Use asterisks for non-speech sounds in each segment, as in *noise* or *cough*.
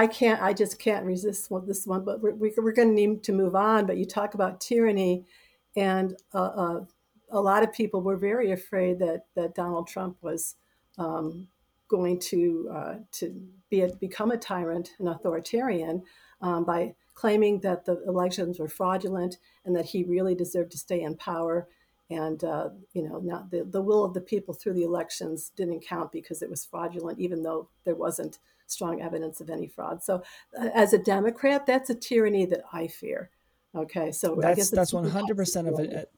I can't. I just can't resist this one. But we're, we're going to need to move on. But you talk about tyranny, and uh, uh, a lot of people were very afraid that that Donald Trump was um, going to uh, to be a, become a tyrant, an authoritarian, um, by claiming that the elections were fraudulent and that he really deserved to stay in power. And uh, you know, not the, the will of the people through the elections didn't count because it was fraudulent, even though there wasn't strong evidence of any fraud. So, uh, as a Democrat, that's a tyranny that I fear. Okay, so I guess that's that's one hundred percent of it.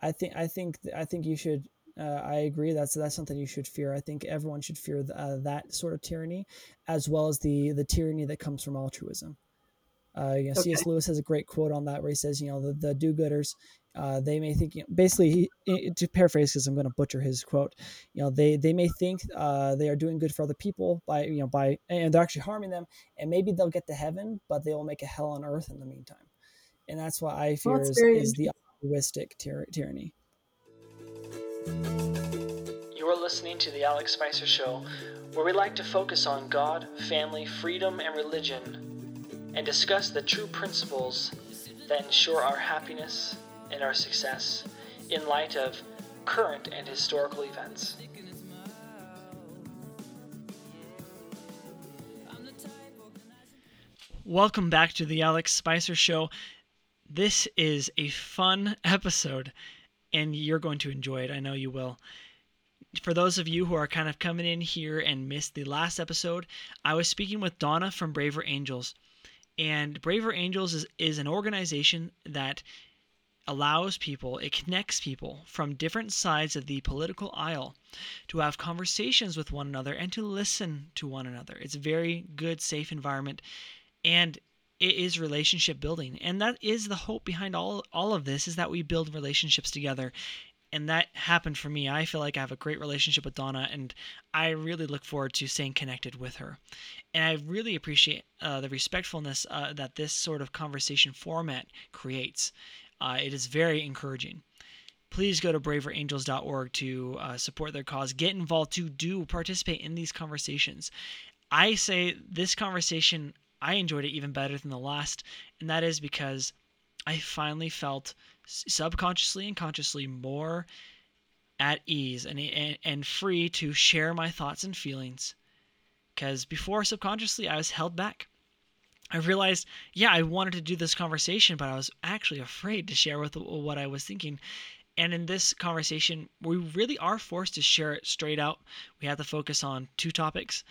I think I think I think you should. Uh, I agree. That's that's something you should fear. I think everyone should fear uh, that sort of tyranny, as well as the the tyranny that comes from altruism. Uh, you know, okay. C.S. Lewis has a great quote on that where he says, you know, the, the do-gooders, uh, they may think, you know, basically, he, to paraphrase, because I'm going to butcher his quote, you know, they they may think uh, they are doing good for other people by, you know, by, and they're actually harming them, and maybe they'll get to heaven, but they will make a hell on earth in the meantime and that's what I fear well, is, is the altruistic tyr- tyranny. You are listening to the Alex Spicer Show, where we like to focus on God, family, freedom, and religion, and discuss the true principles that ensure our happiness and our success in light of current and historical events. Welcome back to the Alex Spicer Show. This is a fun *laughs* episode, and you're going to enjoy it. I know you will. For those of you who are kind of coming in here and missed the last episode, I was speaking with Donna from Braver Angels. And Braver Angels is, is an organization that allows people, it connects people from different sides of the political aisle to have conversations with one another and to listen to one another. It's a very good, safe environment. And it is relationship building and that is the hope behind all all of this is that we build relationships together and that happened for me i feel like i have a great relationship with donna and i really look forward to staying connected with her and i really appreciate uh, the respectfulness uh, that this sort of conversation format creates uh, it is very encouraging please go to braverangels.org to uh, support their cause get involved to do participate in these conversations i say this conversation I enjoyed it even better than the last, and that is because I finally felt subconsciously and consciously more at ease and, and, and free to share my thoughts and feelings. Because before, subconsciously, I was held back. I realized, yeah, I wanted to do this conversation, but I was actually afraid to share with what I was thinking. And in this conversation, we really are forced to share it straight out. We have to focus on two topics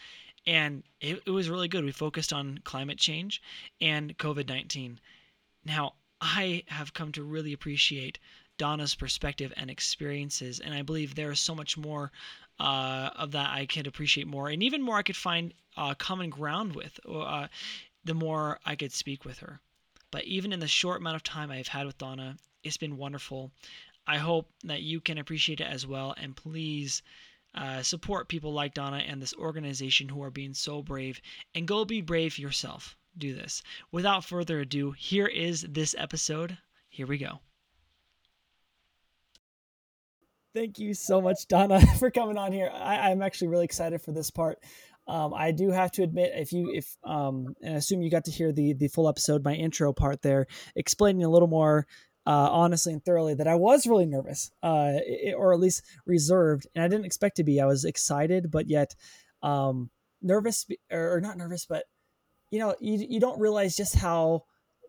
and it, it was really good. We focused on climate change and COVID 19. Now, I have come to really appreciate Donna's perspective and experiences, and I believe there is so much more uh, of that I could appreciate more, and even more I could find uh, common ground with, uh, the more I could speak with her. But even in the short amount of time I've had with Donna, it's been wonderful. I hope that you can appreciate it as well, and please uh, support people like Donna and this organization who are being so brave, and go be brave yourself. Do this. Without further ado, here is this episode. Here we go. Thank you so much, Donna, *laughs* for coming on here. I, am actually really excited for this part. Um, I do have to admit, if you, if, um, and I assume you got to hear the the full episode, my intro part there, explaining a little more uh, honestly and thoroughly that I was really nervous, uh, or at least reserved, and I didn't expect to be. I was excited, but yet um, nervous, or not nervous, but you know, you you don't realize just how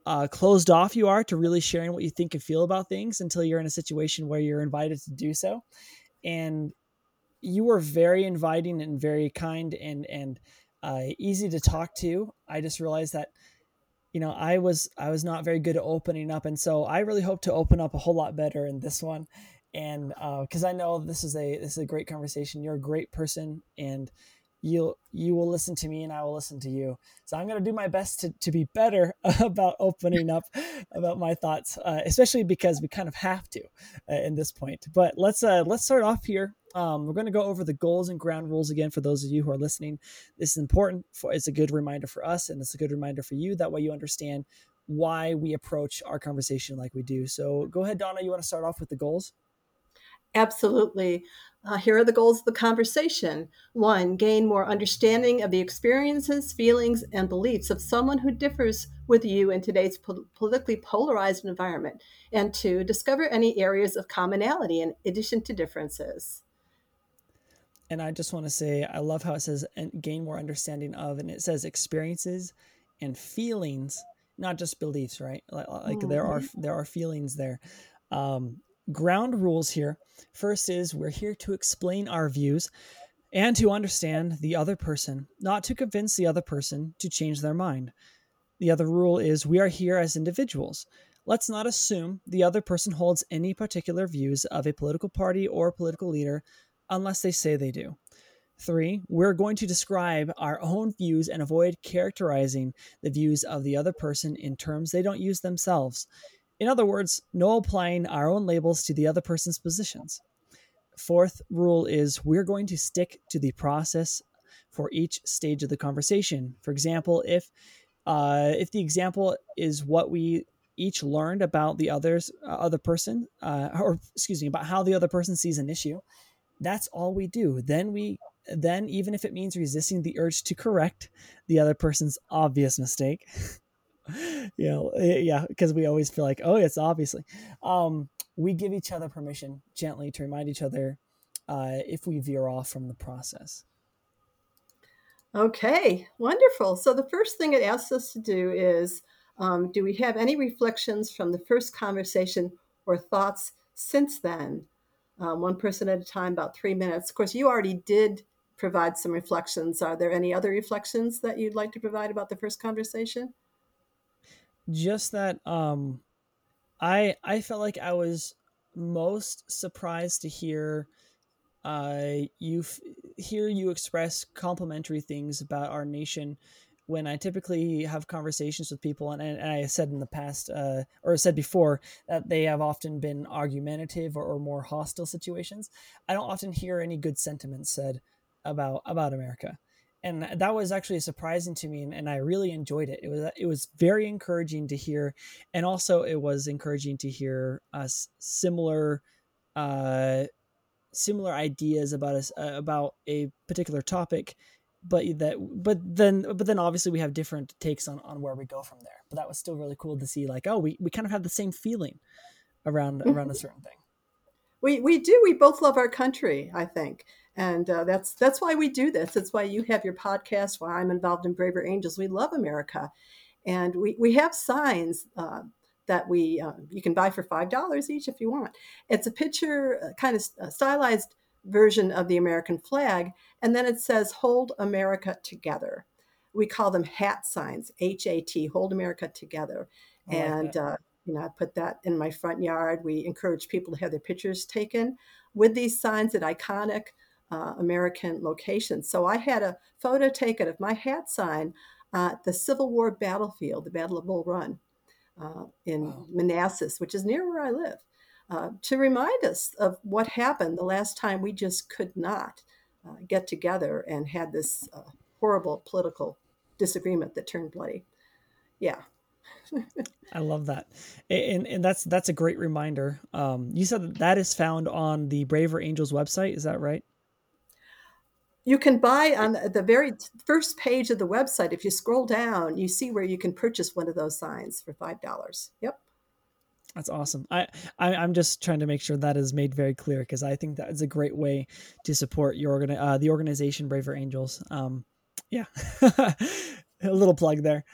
uh, closed off you are to really sharing what you think and feel about things until you're in a situation where you're invited to do so, and you were very inviting and very kind and and uh, easy to talk to. I just realized that you know, I was I was not very good at opening up, and so I really hope to open up a whole lot better in this one, and because uh, I know this is a this is a great conversation. You're a great person, and you you will listen to me, and I will listen to you. So I'm gonna do my best to to be better *laughs* about opening up about my thoughts, uh, especially because we kind of have to uh, in this point. But let's uh, let's start off here um, we're going to go over the goals and ground rules again for those of you who are listening. This is important. For, it's a good reminder for us, and it's a good reminder for you. That way, you understand why we approach our conversation like we do. So, go ahead, Donna. You want to start off with the goals? Absolutely. Uh, here are the goals of the conversation. One, gain more understanding of the experiences, feelings, and beliefs of someone who differs with you in today's po- politically polarized environment. And two, discover any areas of commonality in addition to differences. And I just want to say, I love how it says gain more understanding of, and it says experiences and feelings, not just beliefs, right? Like, like mm-hmm. there are there are feelings there. Um, ground rules here. First is we're here to explain our views and to understand the other person, not to convince the other person to change their mind. The other rule is we are here as individuals. Let's not assume the other person holds any particular views of a political party or political leader unless they say they do. Three, we're going to describe our own views and avoid characterizing the views of the other person in terms they don't use themselves. In other words, no applying our own labels to the other person's positions. Fourth rule is we're going to stick to the process for each stage of the conversation. For example, if uh, if the example is what we each learned about the others uh, other person, uh, or excuse me, about how the other person sees an issue, that's all we do. Then we then even if it means resisting the urge to correct the other person's obvious mistake, *laughs* you know, eh, yeah, because we always feel like, oh, it's obviously. Um, we give each other permission gently to remind each other uh, if we veer off from the process. Okay, wonderful. So the first thing it asks us to do is um, do we have any reflections from the first conversation or thoughts since then? Um, one person at a time, about three minutes. Of course, you already did provide some reflections. Are there any other reflections that you'd like to provide about the first conversation? just that um I I felt like I was most surprised to hear uh you f- hear you express complimentary things about our nation when I typically have conversations with people, and, and I said in the past, uh, or said before, that they have often been argumentative or, or, more hostile situations, I don't often hear any good sentiments said about about America. And that was actually surprising to me and, and, i really enjoyed it. It was it was very encouraging to hear and also it was encouraging to hear us similar uh similar ideas about us uh, about a particular topic but that but then but then obviously we have different takes on on where we go from there but that was still really cool to see like oh we, we kind of have the same feeling around around a certain thing we we do we both love our country i think and uh, that's that's why we do this. That's why you have your podcast. Why I'm involved in Braver Angels. We love America, and we we have signs. Uh, that we uh, you can buy for five dollars each if you want. It's a picture, uh, kind of stylized version of the American flag, and then it says "Hold America Together." We call them hat signs, H A T, Hold America Together, and uh, you know I put that in my front yard. We encourage people to have their pictures taken with these signs at iconic uh, American locations. So I had a photo taken of my hat sign at the Civil War battlefield, the Battle of Bull Run uh, in wow. Manassas, which is near where I live, uh, to remind us of what happened the last time we just could not uh, get together and had this uh, horrible political disagreement that turned bloody. Yeah. *laughs* I love that, and and that's that's a great reminder. Um, you said that that is found on the Braver Angels website. Is that right? you can buy on the very first page of the website if you scroll down you see where you can purchase one of those signs for five dollars yep that's awesome I, I am just trying to make sure that is made very clear because i think that is a great way to support your organi- uh, the organization braver angels um yeah *laughs* a little plug there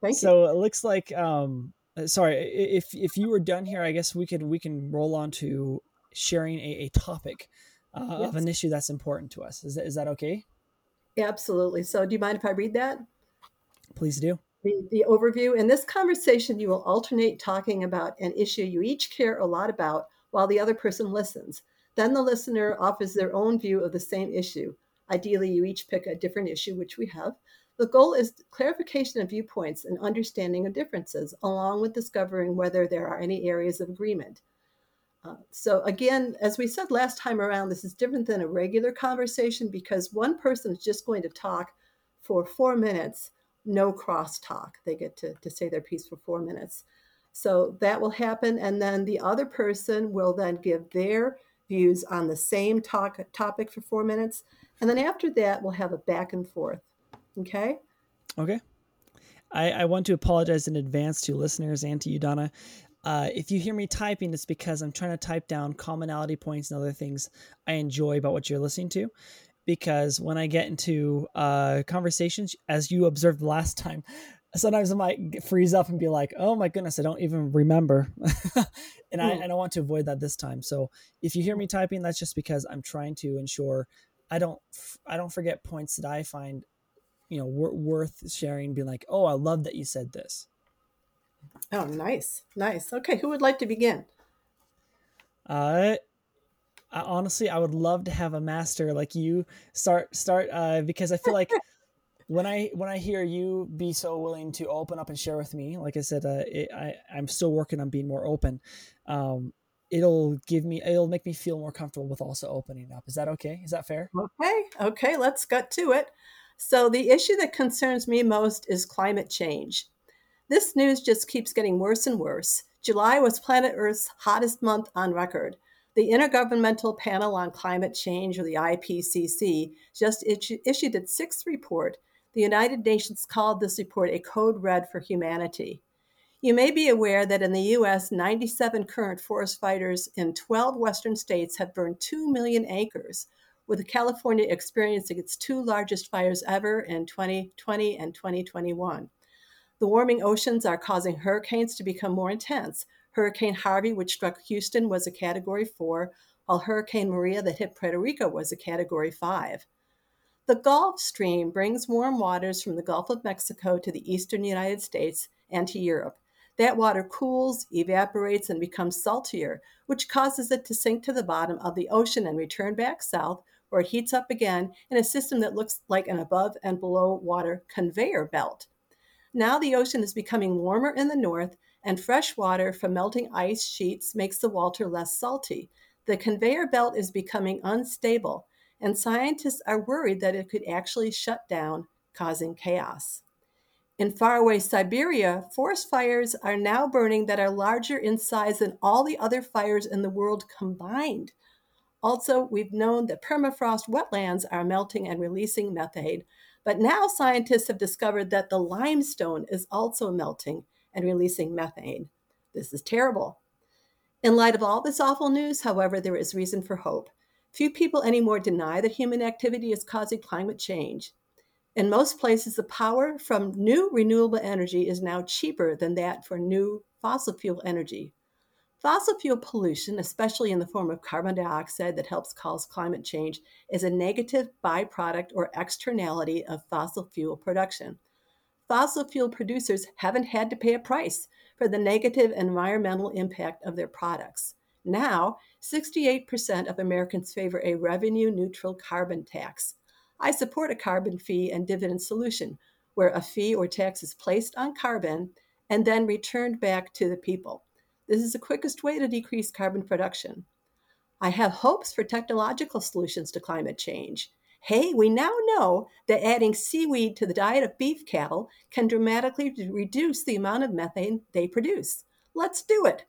Thank so you. it looks like um uh, sorry if if you were done here i guess we could we can roll on to sharing a, a topic uh, yes. of an issue that's important to us. Is that, is that okay? Absolutely. So, do you mind if I read that? Please do. The, the overview. In this conversation, you will alternate talking about an issue you each care a lot about while the other person listens. Then the listener offers their own view of the same issue. Ideally, you each pick a different issue, which we have. The goal is clarification of viewpoints and understanding of differences, along with discovering whether there are any areas of agreement. Uh, so again, as we said last time around, this is different than a regular conversation because one person is just going to talk for four minutes, no crosstalk. They get to, to say their piece for four minutes. So that will happen. And then the other person will then give their views on the same talk, topic for four minutes. And then after that, we'll have a back and forth. Okay? Okay. I, I want to apologize in advance to listeners and to you, Donna. Uh, if you hear me typing, it's because I'm trying to type down commonality points and other things I enjoy about what you're listening to. Because when I get into uh, conversations, as you observed last time, sometimes I might freeze up and be like, "Oh my goodness, I don't even remember," *laughs* and I and I want to avoid that this time. So if you hear me typing, that's just because I'm trying to ensure I don't I don't forget points that I find you know wor- worth sharing. Being like, "Oh, I love that you said this." Oh, nice, nice. Okay, who would like to begin? Uh, I, honestly, I would love to have a master like you start start uh, because I feel like *laughs* when I when I hear you be so willing to open up and share with me, like I said, uh, it, I I'm still working on being more open. Um, it'll give me it'll make me feel more comfortable with also opening up. Is that okay? Is that fair? Okay, okay. Let's get to it. So the issue that concerns me most is climate change. This news just keeps getting worse and worse. July was planet Earth's hottest month on record. The Intergovernmental Panel on Climate Change, or the IPCC, just issued its sixth report. The United Nations called this report a code red for humanity. You may be aware that in the US, 97 current forest fires in 12 western states have burned 2 million acres, with California experiencing its two largest fires ever in 2020 and 2021. The warming oceans are causing hurricanes to become more intense, Hurricane Harvey, which struck Houston, was a Category 4, while Hurricane Maria, that hit Puerto Rico, was a Category 5. The Gulf Stream brings warm waters from the Gulf of Mexico to the eastern United States and to Europe. That water cools, evaporates, and becomes saltier, which causes it to sink to the bottom of the ocean and return back south, where it heats up again in a system that looks like an above and below water conveyor belt. Now the ocean is becoming warmer in the north, and fresh water from melting ice sheets makes the water less salty. The conveyor belt is becoming unstable, and scientists are worried that it could actually shut down, causing chaos. In faraway Siberia, forest fires are now burning that are larger in size than all the other fires in the world combined. Also, we've known that permafrost wetlands are melting and releasing methane, but now scientists have discovered that the limestone is also melting and releasing methane. This is terrible. In light of all this awful news, however, there is reason for hope. Few people anymore deny that human activity is causing climate change. In most places, the power from new renewable energy is now cheaper than that for new fossil fuel energy. Fossil fuel pollution, especially in the form of carbon dioxide that helps cause climate change, is a negative byproduct or externality of fossil fuel production fossil fuel producers haven't had to pay a price for the negative environmental impact of their products. Now, 68% of Americans favor a revenue neutral carbon tax. I support a carbon fee and dividend solution where a fee or tax is placed on carbon and then returned back to the people. This is the quickest way to decrease carbon production. I have hopes for technological solutions to climate change. Hey, we now know that adding seaweed to the diet of beef cattle can dramatically reduce the amount of methane they produce. Let's do it.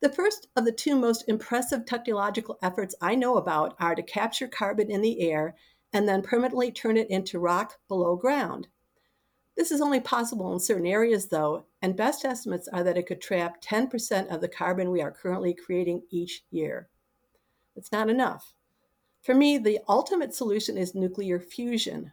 The first of the two most impressive technological efforts I know about are to capture carbon in the air and then permanently turn it into rock below ground. This is only possible in certain areas, though, and best estimates are that it could trap 10% of the carbon we are currently creating each year. It's not enough. For me, the ultimate solution is nuclear fusion.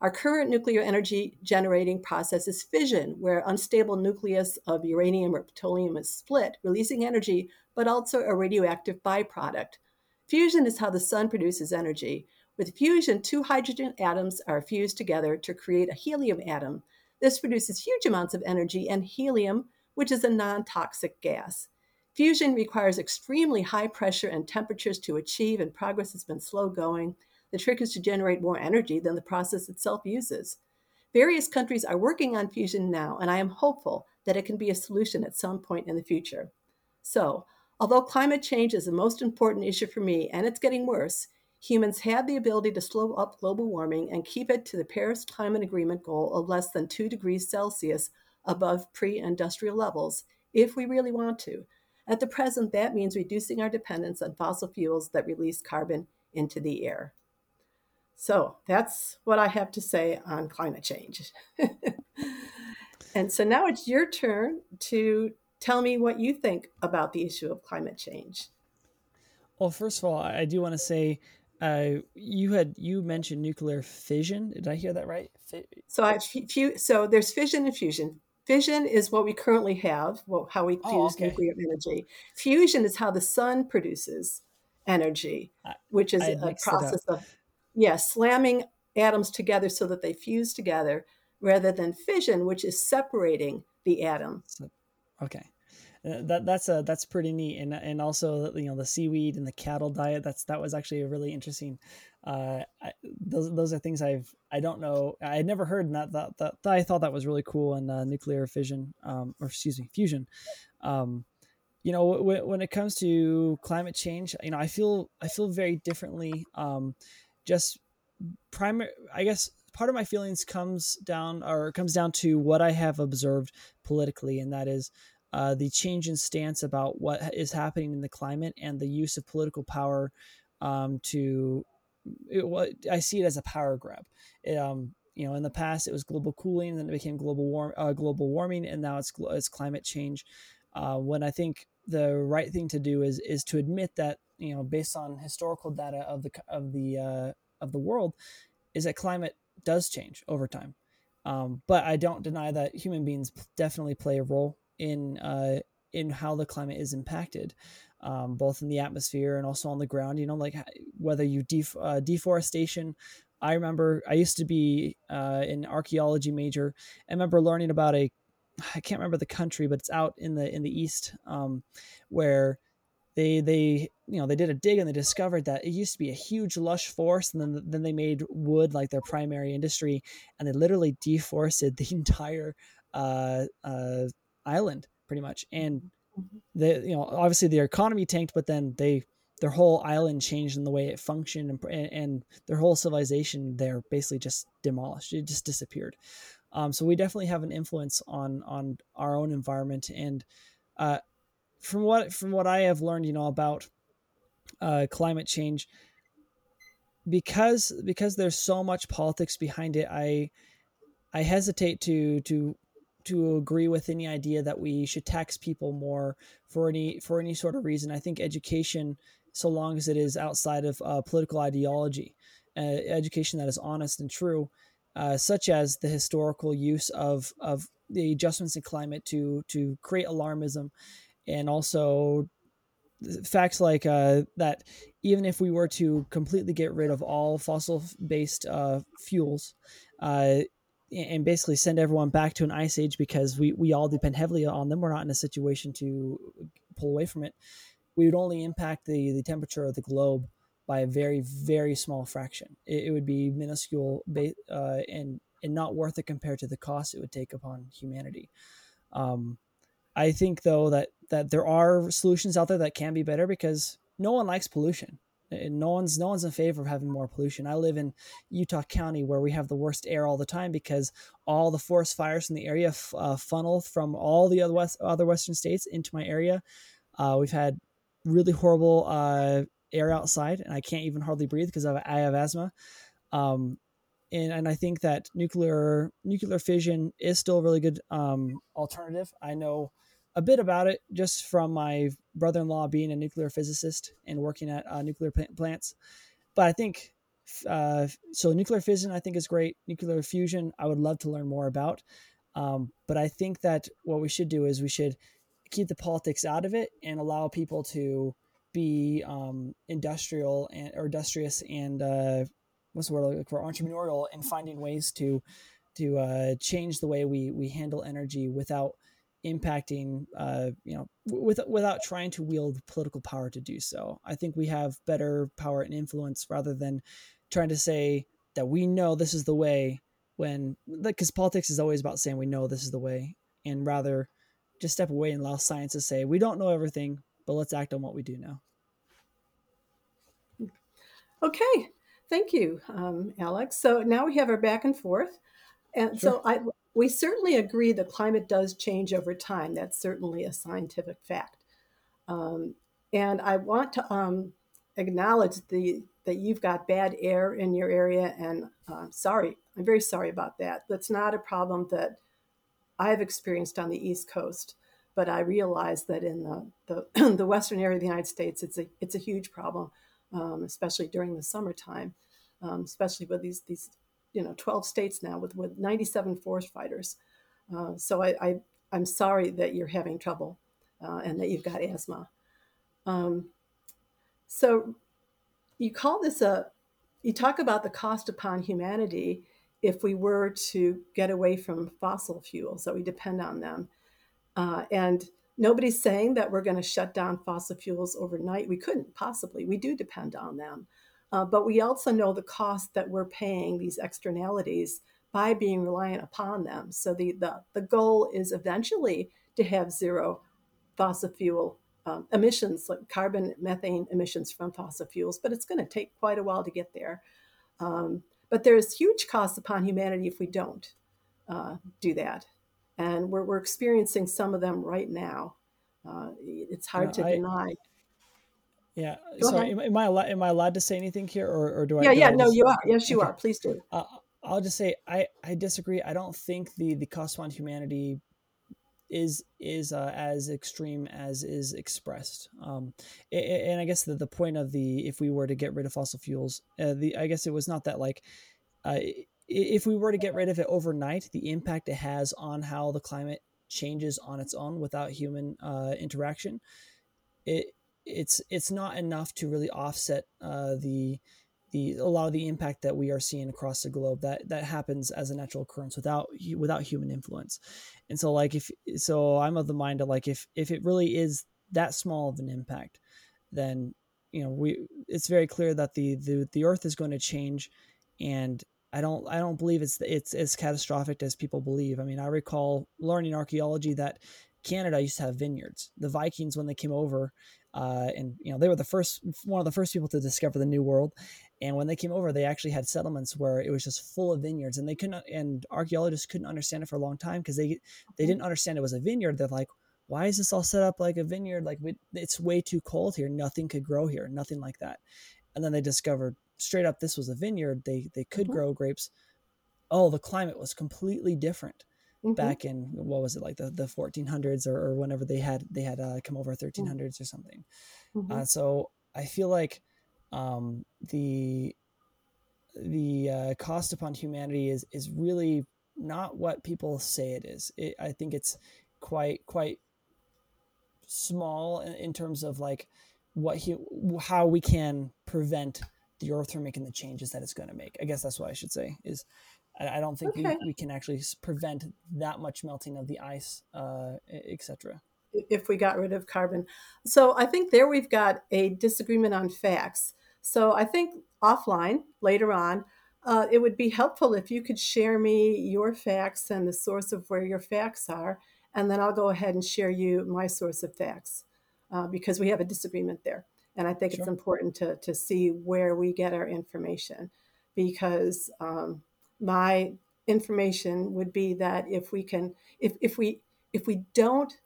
Our current nuclear energy generating process is fission, where unstable nucleus of uranium or plutonium is split, releasing energy, but also a radioactive byproduct. Fusion is how the sun produces energy. With fusion, two hydrogen atoms are fused together to create a helium atom. This produces huge amounts of energy and helium, which is a non toxic gas. Fusion requires extremely high pressure and temperatures to achieve, and progress has been slow going. The trick is to generate more energy than the process itself uses. Various countries are working on fusion now, and I am hopeful that it can be a solution at some point in the future. So, although climate change is the most important issue for me and it's getting worse, humans have the ability to slow up global warming and keep it to the Paris Climate Agreement goal of less than 2 degrees Celsius above pre industrial levels if we really want to. At the present, that means reducing our dependence on fossil fuels that release carbon into the air. So that's what I have to say on climate change. *laughs* and so now it's your turn to tell me what you think about the issue of climate change. Well, first of all, I do want to say uh, you had you mentioned nuclear fission. Did I hear that right? F- so I so there's fission and fusion. Fission is what we currently have, well, how we oh, fuse okay. nuclear energy. Fusion is how the sun produces energy, which is a process of yeah, slamming atoms together so that they fuse together rather than fission, which is separating the atom. Okay. Uh, that that's a that's pretty neat and and also you know the seaweed and the cattle diet that's that was actually a really interesting uh those those are things I've I don't know. I had never heard that that, that, that I thought that was really cool in uh, nuclear fission um or excuse me fusion. Um you know w- when it comes to climate change you know I feel I feel very differently. Um just primary i guess part of my feelings comes down or comes down to what i have observed politically and that is uh, the change in stance about what is happening in the climate and the use of political power um, to it, i see it as a power grab. It, um, you know in the past it was global cooling then it became global warm uh, global warming and now it's it's climate change. Uh, when i think the right thing to do is is to admit that you know based on historical data of the of the uh, of the world is that climate does change over time. Um, but I don't deny that human beings definitely play a role in uh, in how the climate is impacted, um, both in the atmosphere and also on the ground. You know, like whether you def- uh, deforestation. I remember I used to be uh, an archaeology major. I remember learning about a I can't remember the country, but it's out in the in the east um, where they they you know they did a dig and they discovered that it used to be a huge lush forest and then then they made wood like their primary industry and they literally deforested the *laughs* entire uh, uh, island pretty much and mm-hmm. you know obviously their economy tanked but then they their whole island changed in the way it functioned and, and their whole civilization there basically just demolished it just disappeared um, so we definitely have an influence on on our own environment and uh, from what from what I have learned, you know, about uh, climate change, because because there's so much politics behind it, I I hesitate to to to agree with any idea that we should tax people more for any for any sort of reason. I think education, so long as it is outside of uh, political ideology, uh, education that is honest and true, uh, such as the historical use of of the adjustments in climate to to create alarmism and also facts like uh, that even if we were to completely get rid of all fossil based uh, fuels uh, and basically send everyone back to an ice age because we, we all depend heavily on them. We're not in a situation to pull away from it. We would only impact the, the temperature of the globe by a very very small fraction. It, it would be minuscule uh, and and not worth it compared to the cost it would take upon humanity. Um, I think though that that there are solutions out there that can be better because no one likes pollution. And no one's no one's in favor of having more pollution. I live in Utah County where we have the worst air all the time because all the forest fires in the area f- uh, funnel from all the other west other western states into my area. Uh, we've had really horrible uh, air outside, and I can't even hardly breathe because I have asthma. Um, and, and I think that nuclear nuclear fission is still a really good um, alternative. I know a bit about it just from my brother-in-law being a nuclear physicist and working at uh, nuclear plants. But I think uh, so. Nuclear fission, I think, is great. Nuclear fusion, I would love to learn more about. Um, but I think that what we should do is we should keep the politics out of it and allow people to be um, industrial and or industrious and uh, what's the word for entrepreneurial and finding ways to to uh, change the way we we handle energy without impacting uh, you know with, without trying to wield political power to do so. I think we have better power and influence rather than trying to say that we know this is the way when because politics is always about saying we know this is the way and rather just step away and allow science to say we don't know everything but let's act on what we do know. Okay. Thank you um, alex. So now we have our back and forth. And sure. so I, we certainly agree the climate does change over time. That's certainly a scientific fact. Um, and I want to um, acknowledge the that you've got bad air in your area, and uh, sorry, I'm very sorry about that. That's not a problem that I've experienced on the East Coast, but I realize that in the the, *clears throat* the western area of the United States, it's a it's a huge problem, um, especially during the summertime, um, especially with these these you know 12 states now with with 97 forest fighters. Uh, so I, I I'm sorry that you're having trouble uh, and that you've got asthma. Um, so you call this a, you talk about the cost upon humanity if we were to get away from fossil fuels, that we depend on them. Uh, and nobody's saying that we're going to shut down fossil fuels overnight. We couldn't possibly. We do depend on them. Uh, but we also know the cost that we're paying these externalities by being reliant upon them. So the, the, the goal is eventually to have zero fossil fuel um, emissions, like carbon, methane emissions from fossil fuels, but it's going to take quite a while to get there. Um, but there's huge costs upon humanity if we don't uh, do that. And we're, we're experiencing some of them right now. Uh, it's hard no, to I, deny. Yeah. Go Sorry, am, am, I allowed, am I allowed to say anything here, or, or do I? Yeah, yeah. No, you are. Yes, you okay. are. Please do. Uh, I'll just say I, I disagree. I don't think the the cost on humanity is is uh, as extreme as is expressed. Um, and I guess the, the point of the if we were to get rid of fossil fuels, uh, the I guess it was not that like uh, if we were to get rid of it overnight, the impact it has on how the climate changes on its own without human uh, interaction, it it's it's not enough to really offset uh, the the a lot of the impact that we are seeing across the globe that that happens as a natural occurrence without without human influence. And so like if so i'm of the mind of like if if it really is that small of an impact then you know we it's very clear that the the, the earth is going to change. And i don't i don't believe it's it's as catastrophic as people believe. I mean i recall learning archaeology that canada used to have vineyards. The vikings when they came over uh, and you know they were the first one of the first people to discover the new world and when they came over they actually had settlements where it was just full of vineyards and they couldn't and archaeologists couldn't understand it for a long time because they they mm-hmm. didn't understand it was a vineyard. They're like why is this all set up like a vineyard? Like it's way too cold here. Nothing could grow here. Nothing like that. And then they discovered straight up this was a vineyard. They they could mm-hmm. grow grapes. Oh the climate was completely different mm-hmm. back in what was it like the, the 1400s or, or whenever they had they had uh, come over 1300s mm-hmm. or something mm-hmm. uh, so i feel like um, the the uh, cost upon humanity is is really not what people say it is it, i think it's quite quite small in, in terms of like what he how we can prevent the earth from making the changes that it's going to make i guess that's what i should say is I, I don't think okay. we, we can actually prevent that much melting of the ice, uh, etc. If we got rid of carbon. So I think there we've got a disagreement on facts. So I think offline later on, uh, it would be helpful if you could share me your facts and the source of where your facts are, and then I'll go ahead and share you my source of facts uh, because we have a disagreement there. And I think sure. it's important to, to see where we get our information because um, my information would be that if we can if, if we if we don't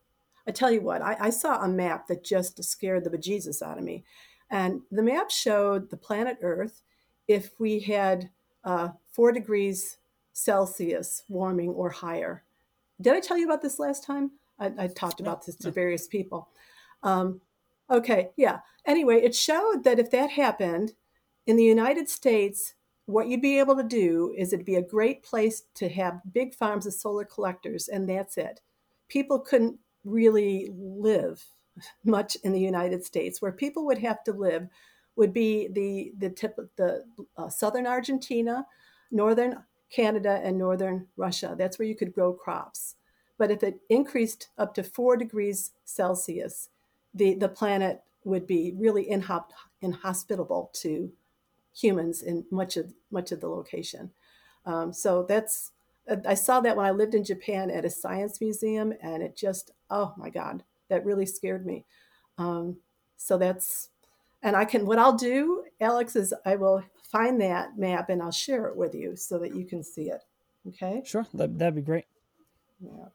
i tell you what I, I saw a map that just scared the bejesus out of me. And the map showed the planet earth if we had uh, four degrees celsius warming or higher. Did i tell you about this last time? I, I talked about this to various people. Um, okay yeah. Anyway it showed that if that happened in the united states what you'd be able to do is it'd be a great place to have big farms of solar collectors, and that's it. People couldn't really live *laughs* much in the United States. Where people would have to live would be the the tip of the uh, southern Argentina, northern Canada, and northern Russia. That's where you could grow crops. But if it increased up to four degrees Celsius, the, the planet would be really inhospitable to humans in much of much of the location. Um, so that's I saw that when I lived in Japan at a science museum, and it just oh my god, that really scared me. Um, so that's and I can what I'll do, Alex, is I will find that map and I'll share it with you so that you can see it. Okay. Sure, that that'd be great. Yeah.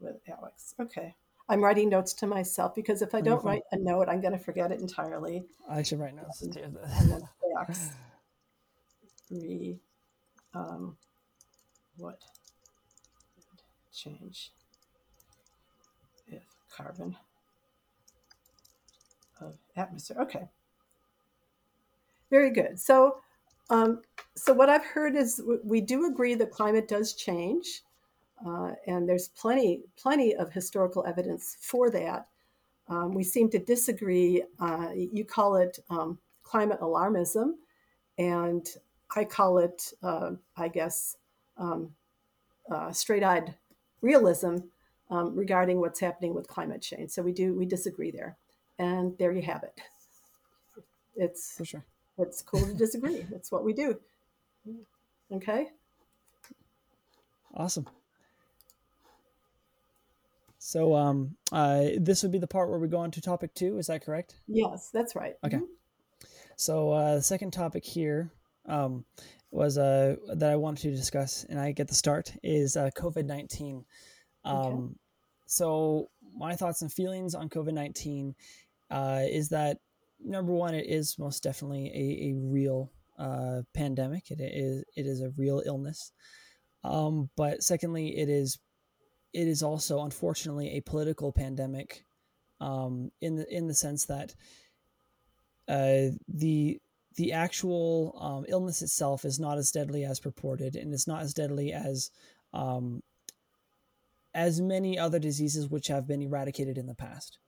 With Alex. Okay. I'm writing notes to myself because if I don't write a note, I'm going to forget it entirely. I should write notes too. and then facts. *sighs* Re, um, what change if carbon of atmosphere? Okay. Very good. So, um, so what I've heard is we do agree that climate does change. Uh, and there's plenty, plenty of historical evidence for that. Um, we seem to disagree. Uh, you call it um, climate alarmism, and I call it, uh, I guess, um, uh, straight-eyed realism um, regarding what's happening with climate change. So we do we disagree there, and there you have it. It's for sure. It's cool to disagree. *laughs* That's what we do. Okay. Awesome. So um, uh, this would be the part where we go on to topic two. Is that correct? Yes, that's right. Okay. Mm-hmm. So uh, the second topic here um, was uh, that I wanted to discuss, and I get the start is uh, COVID nineteen. Um, okay. So my thoughts and feelings on COVID nineteen uh, is that number one, it is most definitely a, a real uh, pandemic. It is it is a real illness. Um, but secondly, it is it is also unfortunately a political pandemic um, in the in the sense that uh, the the actual um, illness itself is not as deadly as purported, and it's not as deadly as um, as many other diseases which have been eradicated in the past.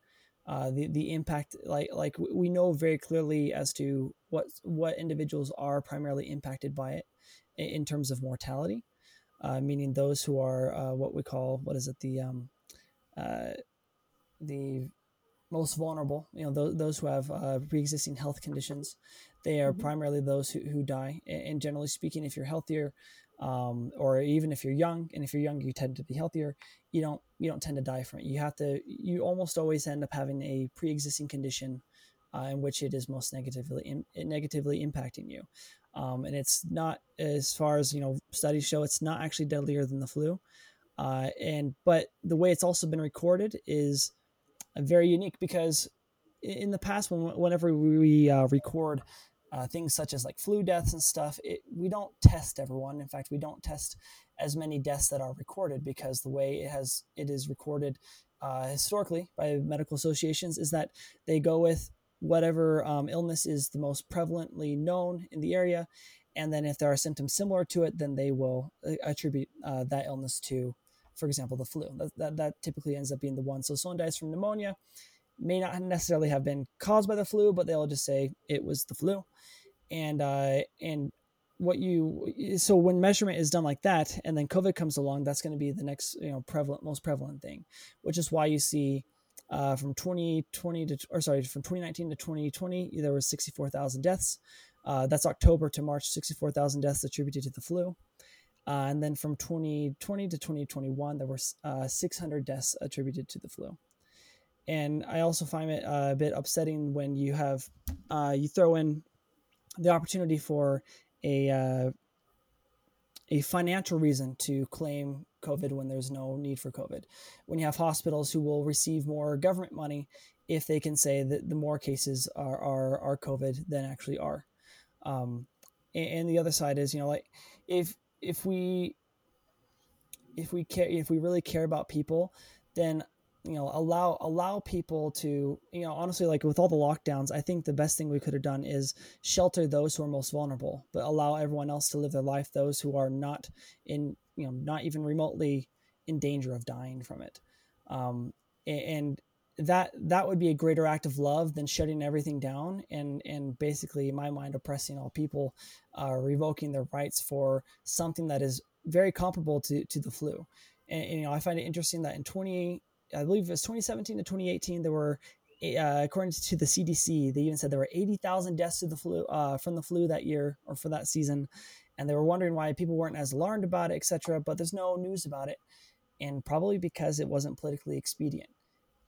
Uh, the the impact, like like we know very clearly as to what what individuals are primarily impacted by it in terms of mortality uh, meaning those who are uh, what we call what is it the um, uh, the most vulnerable. You know, those, those who have uh, pre-existing health conditions. They are mm-hmm. primarily those who, who die. And generally speaking, if you're healthier, um, or even if you're young, and if you're young, you tend to be healthier. You don't you don't tend to die from it. You have to. You almost always end up having a pre-existing condition uh, in which it is most negatively in, negatively impacting you. Um, and it's not as far as you know studies show it's not actually deadlier than the flu uh, and but the way it's also been recorded is very unique because in the past when, whenever we uh, record uh, things such as like flu deaths and stuff it, we don't test everyone in fact we don't test as many deaths that are recorded because the way it has it is recorded uh, historically by medical associations is that they go with whatever um, illness is the most prevalently known in the area. And then if there are symptoms similar to it, then they will uh, attribute uh, that illness to, for example, the flu. That, that, that, typically ends up being the one. So someone dies from pneumonia, may not necessarily have been caused by the flu, but they'll just say it was the flu. And uh, and what you so when measurement is done like that, and then COVID comes along, that's going to be the next you know prevalent most prevalent thing, which is why you see uh, from 2020 to, or sorry, from 2019 to 2020, there was 64,000 deaths. Uh, that's October to March, 64,000 deaths attributed to the flu. Uh, and then from 2020 to 2021, there were uh, 600 deaths attributed to the flu. And I also find it uh, a bit upsetting when you have uh, you throw in the opportunity for a a financial reason to claim COVID when there's no need for COVID. When you have hospitals who will receive more government money if they can say that the more cases are are, are COVID than actually are. Um, and, and the other side is, you know, like if if we if we care if we really care about people, then you know allow allow people to you know honestly like with all the lockdowns i think the best thing we could have done is shelter those who are most vulnerable but allow everyone else to live their life those who are not in you know not even remotely in danger of dying from it. Um, and that that would be a greater act of love than shutting everything down and and basically in my mind oppressing all people uh, revoking their rights for something that is very comparable to to the flu and, and, you know i find it interesting that in 20 I believe it was 2017 to 2018. There were, uh, according to the CDC, they even said there were 80,000 deaths to the flu uh, from the flu that year or for that season, and they were wondering why people weren't as alarmed about it, etc. But there's no news about it, and probably because it wasn't politically expedient.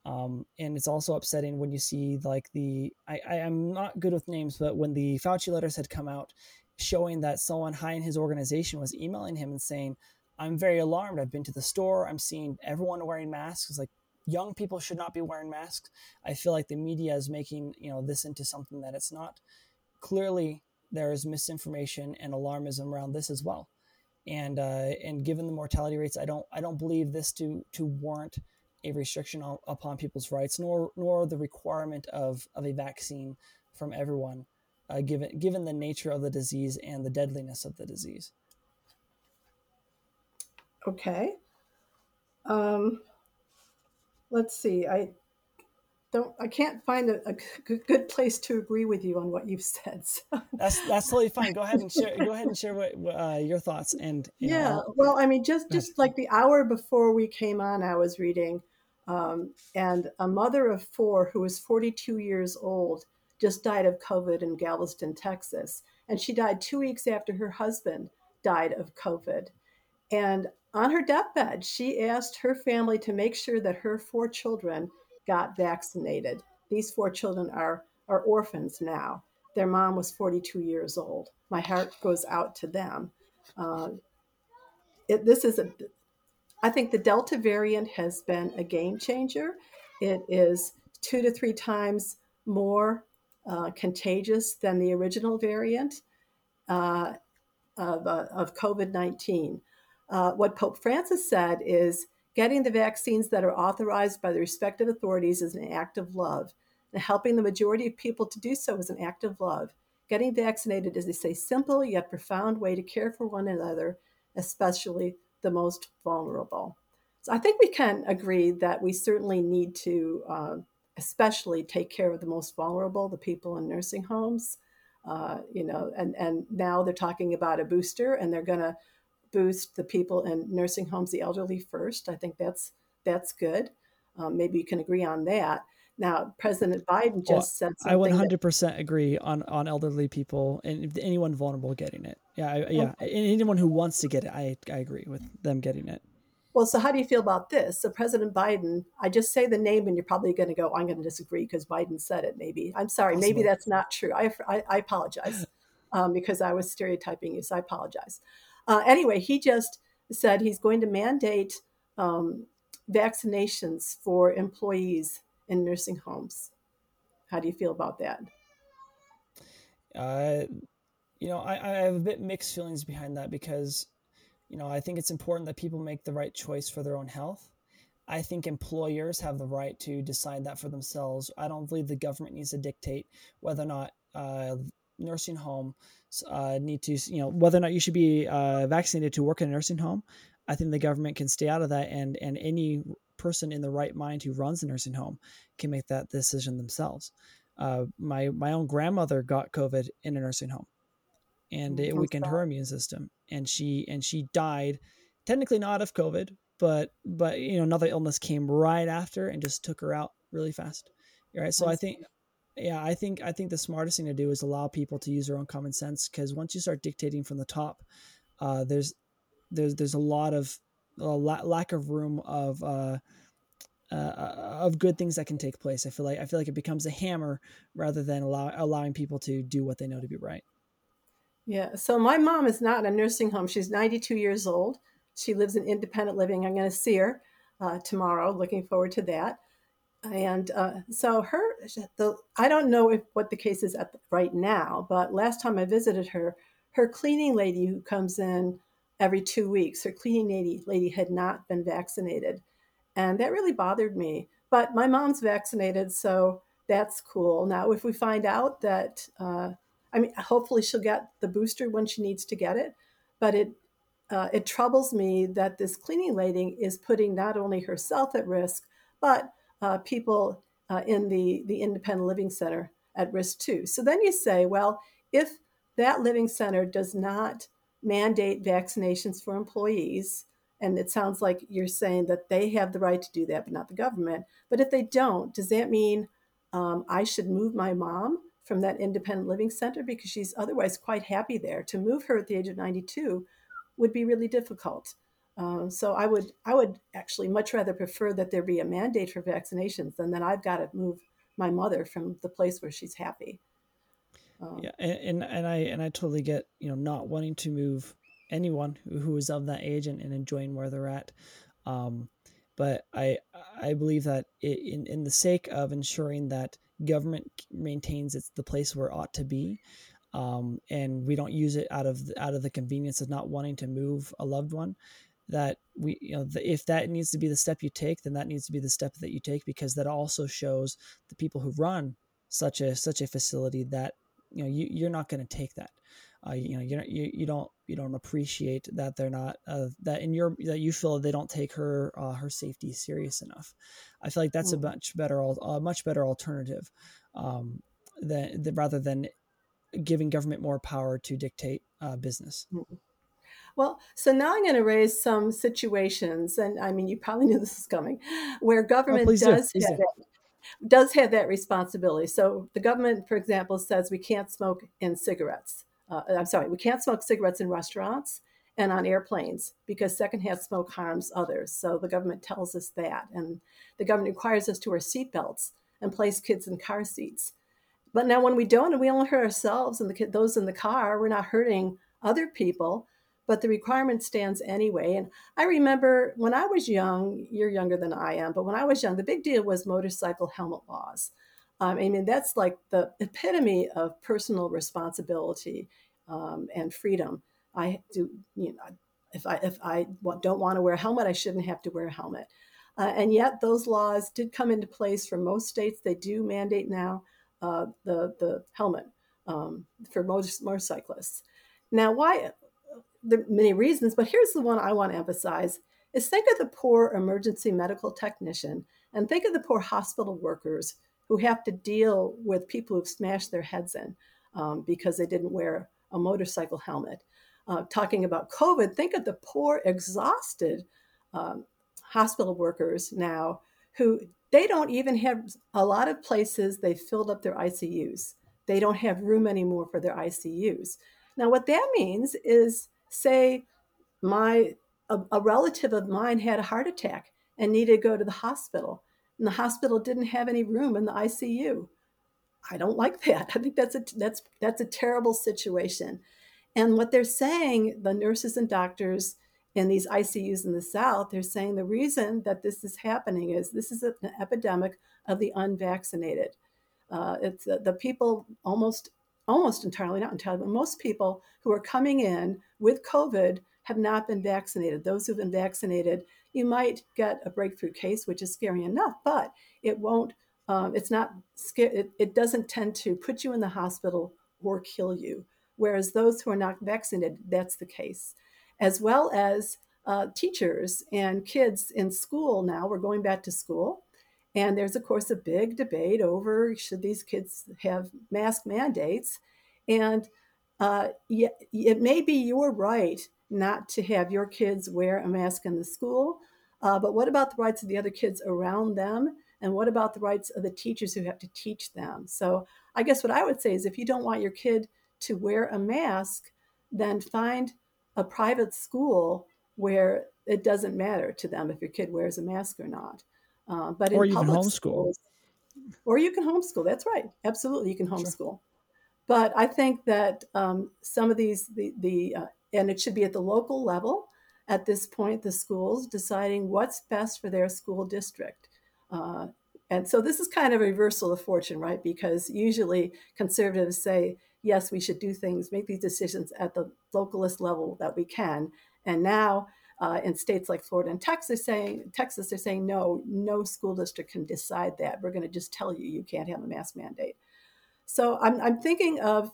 Um, and it's also upsetting when you see like the I, I am not good with names, but when the Fauci letters had come out, showing that someone high in his organization was emailing him and saying I'm very alarmed. I've been to the store. I'm seeing everyone wearing masks. Like, young people should not be wearing masks. I feel like the media is making you know this into something that it's not. Clearly, there is misinformation and alarmism around this as well, and uh, and given the mortality rates, I don't I don't believe this to to warrant a restriction on, upon people's rights, nor nor the requirement of of a vaccine from everyone, uh, given given the nature of the disease and the deadliness of the disease. Okay. Um, let's see. I don't. I can't find a, a good place to agree with you on what you've *laughs* said. So. That's that's totally fine. Go ahead and share. Go ahead and share what uh, your thoughts and you yeah. Know, well, I mean, just just like the hour before we came on, I was reading, um, and a mother of four who was 42 years old just died of COVID in Galveston, Texas, and she died two weeks after her husband died of COVID. And on her deathbed, she asked her family to make sure that her four children got vaccinated. These four children are, are orphans now. Their mom was 42 years old. My heart goes out to them. Uh, it, this is a, I think the Delta variant has been a game changer. It is two to three times more uh, contagious than the original variant uh, of, uh, of COVID 19 uh, what Pope Francis said is getting the vaccines that are authorized by the respective authorities is an act of love. And helping the majority of people to do so is an act of love. Getting vaccinated is a simple yet profound way to care for one another, especially the most vulnerable. So I think we can agree that we certainly need to, uh, especially take care of the most vulnerable, the people in nursing homes. Uh, you know, and and now they're talking about a booster, and they're going to boost the people in nursing homes, the elderly first. I think that's that's good. Um, maybe you can agree on that. Now, President Biden just well, said I 100% that, agree on on elderly people and anyone vulnerable getting it. Yeah, I, yeah. Okay. Anyone who wants to get it, I I agree with them getting it. Well, so how do you feel about this? So President Biden, I just say the name and you're probably going to go, I'm going to disagree because Biden said it. Maybe I'm sorry. Possibly. Maybe that's not true. I I, I apologize *laughs* um, because I was stereotyping you. So I apologize. Uh, anyway, he just said he's going to mandate um, vaccinations for employees in nursing homes. How do you feel about that? Uh, you know, I, I have a bit mixed feelings behind that because, you know, I think it's important that people make the right choice for their own health. I think employers have the right to decide that for themselves. I don't believe the government needs to dictate whether or not uh, nursing home uh, need to, you know, whether or not you should be uh, vaccinated to work in a nursing home. I think the government can stay out of that, and and any person in the right mind who runs a nursing home can make that decision themselves. Uh, my my own grandmother got COVID in a nursing home, and it weakened her immune system, and she and she died, technically not of COVID, but but you know another illness came right after and just took her out really fast. Right, so I think yeah, I think I think the smartest thing to do is allow people to use their own common sense because once you start dictating from the top, uh, there's there's there's a lot of a la- lack of room of uh, uh, of good things that can take place. I feel like I feel like it becomes a hammer rather than allow, allowing people to do what they know to be right. Yeah. So my mom is not in a nursing home. She's 92 years old. She lives in independent living. I'm going to see her uh, tomorrow. Looking forward to that and uh, so her the i don't know if what the case is at the, right now but last time i visited her her cleaning lady who comes in every two weeks her cleaning lady lady had not been vaccinated and that really bothered me but my mom's vaccinated so that's cool now if we find out that uh, i mean hopefully she'll get the booster when she needs to get it but it uh, it troubles me that this cleaning lady is putting not only herself at risk but uh, people uh, in the, the independent living center at risk too. So then you say, well, if that living center does not mandate vaccinations for employees, and it sounds like you're saying that they have the right to do that, but not the government. But if they don't, does that mean um, I should move my mom from that independent living center because she's otherwise quite happy there? To move her at the age of 92 would be really difficult. Um, so I would I would actually much rather prefer that there be a mandate for vaccinations than that I've got to move my mother from the place where she's happy. Um, yeah, and, and, I and I totally get you know not wanting to move anyone who, is of that age and, and enjoying where they're at. Um, but I I believe that in in the sake of ensuring that government maintains its the place where it ought to be, um, and we don't use it out of the, out of the convenience of not wanting to move a loved one, that we you know the, if that needs to be the step you take, then that needs to be the step that you take because that also shows the people who run such a such a facility that you know you, you're not going to take that. Uh, you know you're, you you don't you don't appreciate that they're not uh, that in your that you feel they don't take her uh, her safety serious enough. I feel like that's mm. a much better a much better alternative um, than, than, rather than giving government more power to dictate uh, business. Mm. Well, so now I'm going to raise some situations, and I mean, you probably *laughs* knew this is coming, where government oh, does do. have that, does have that responsibility. So the government, for example, says we can't smoke in cigarettes uh, I'm sorry, we can't smoke cigarettes in restaurants and on airplanes because secondhand smoke harms others. So the government tells us that. And the government requires us to wear seatbelts and place kids in car seats. But now, when we don't, and we only hurt ourselves and the those in the car, we're not hurting other people. But the requirement stands anyway. And I remember when I was young, you're younger than I am, but when I was young, the big deal was motorcycle helmet laws. Um, I mean, that's like the epitome of personal responsibility um, and freedom. I do, you know, if I if I don't want to wear a helmet, I shouldn't have to wear a helmet. Uh, and yet, those laws did come into place for most states. They do mandate now uh, the the helmet um, for most motorcyclists. Now, why? There are many reasons, but here's the one I want to emphasize: is think of the poor emergency medical technician, and think of the poor hospital workers who have to deal with people who've smashed their heads in um, because they didn't wear a motorcycle helmet. Uh, talking about COVID, think of the poor, exhausted um, hospital workers now who they don't even have a lot of places they filled up their ICUs. They don't have room anymore for their ICUs. Now, what that means is, say, my a, a relative of mine had a heart attack and needed to go to the hospital and the hospital didn't have any room in the ICU. I don't like *laughs* that. I think that's a that's that's a terrible situation. And what they're saying, the nurses and doctors in these ICUs in the South, they're saying the reason that this is happening is this is an epidemic of the unvaccinated. Uh, it's the, the people almost almost entirely, not entirely, but most people who are coming in with COVID have not been vaccinated. Those who've been vaccinated you might get a breakthrough case, which is scary enough, but it won't, um, it's not, it, it doesn't tend to put you in the hospital or kill you. Whereas those who are not vaccinated, that's the case. As well as uh, teachers and kids in school now, we're going back to school. And there's, of course, a big debate over should these kids have mask mandates. And uh, it may be your right not to have your kids wear a mask in the school. Uh, but what about the rights of the other kids around them? And what about the rights of the teachers who have to teach them? So I guess what I would say is if you don't want your kid to wear a mask, then find a private school where it doesn't matter to them if your kid wears a mask or not. Uh, but or you can homeschool. Schools, or you can homeschool. That's right. Absolutely, you can homeschool. Sure. But I think that um, some of these the the uh, and it should be at the local level at this point the schools deciding what's best for their school district uh, and so this is kind of a reversal of fortune right because usually conservatives say yes we should do things make these decisions at the localist level that we can and now uh, in states like Florida and Texas, saying Texas, they're saying no, no school district can decide that. We're going to just tell you you can't have a mask mandate. So I'm, I'm thinking of, I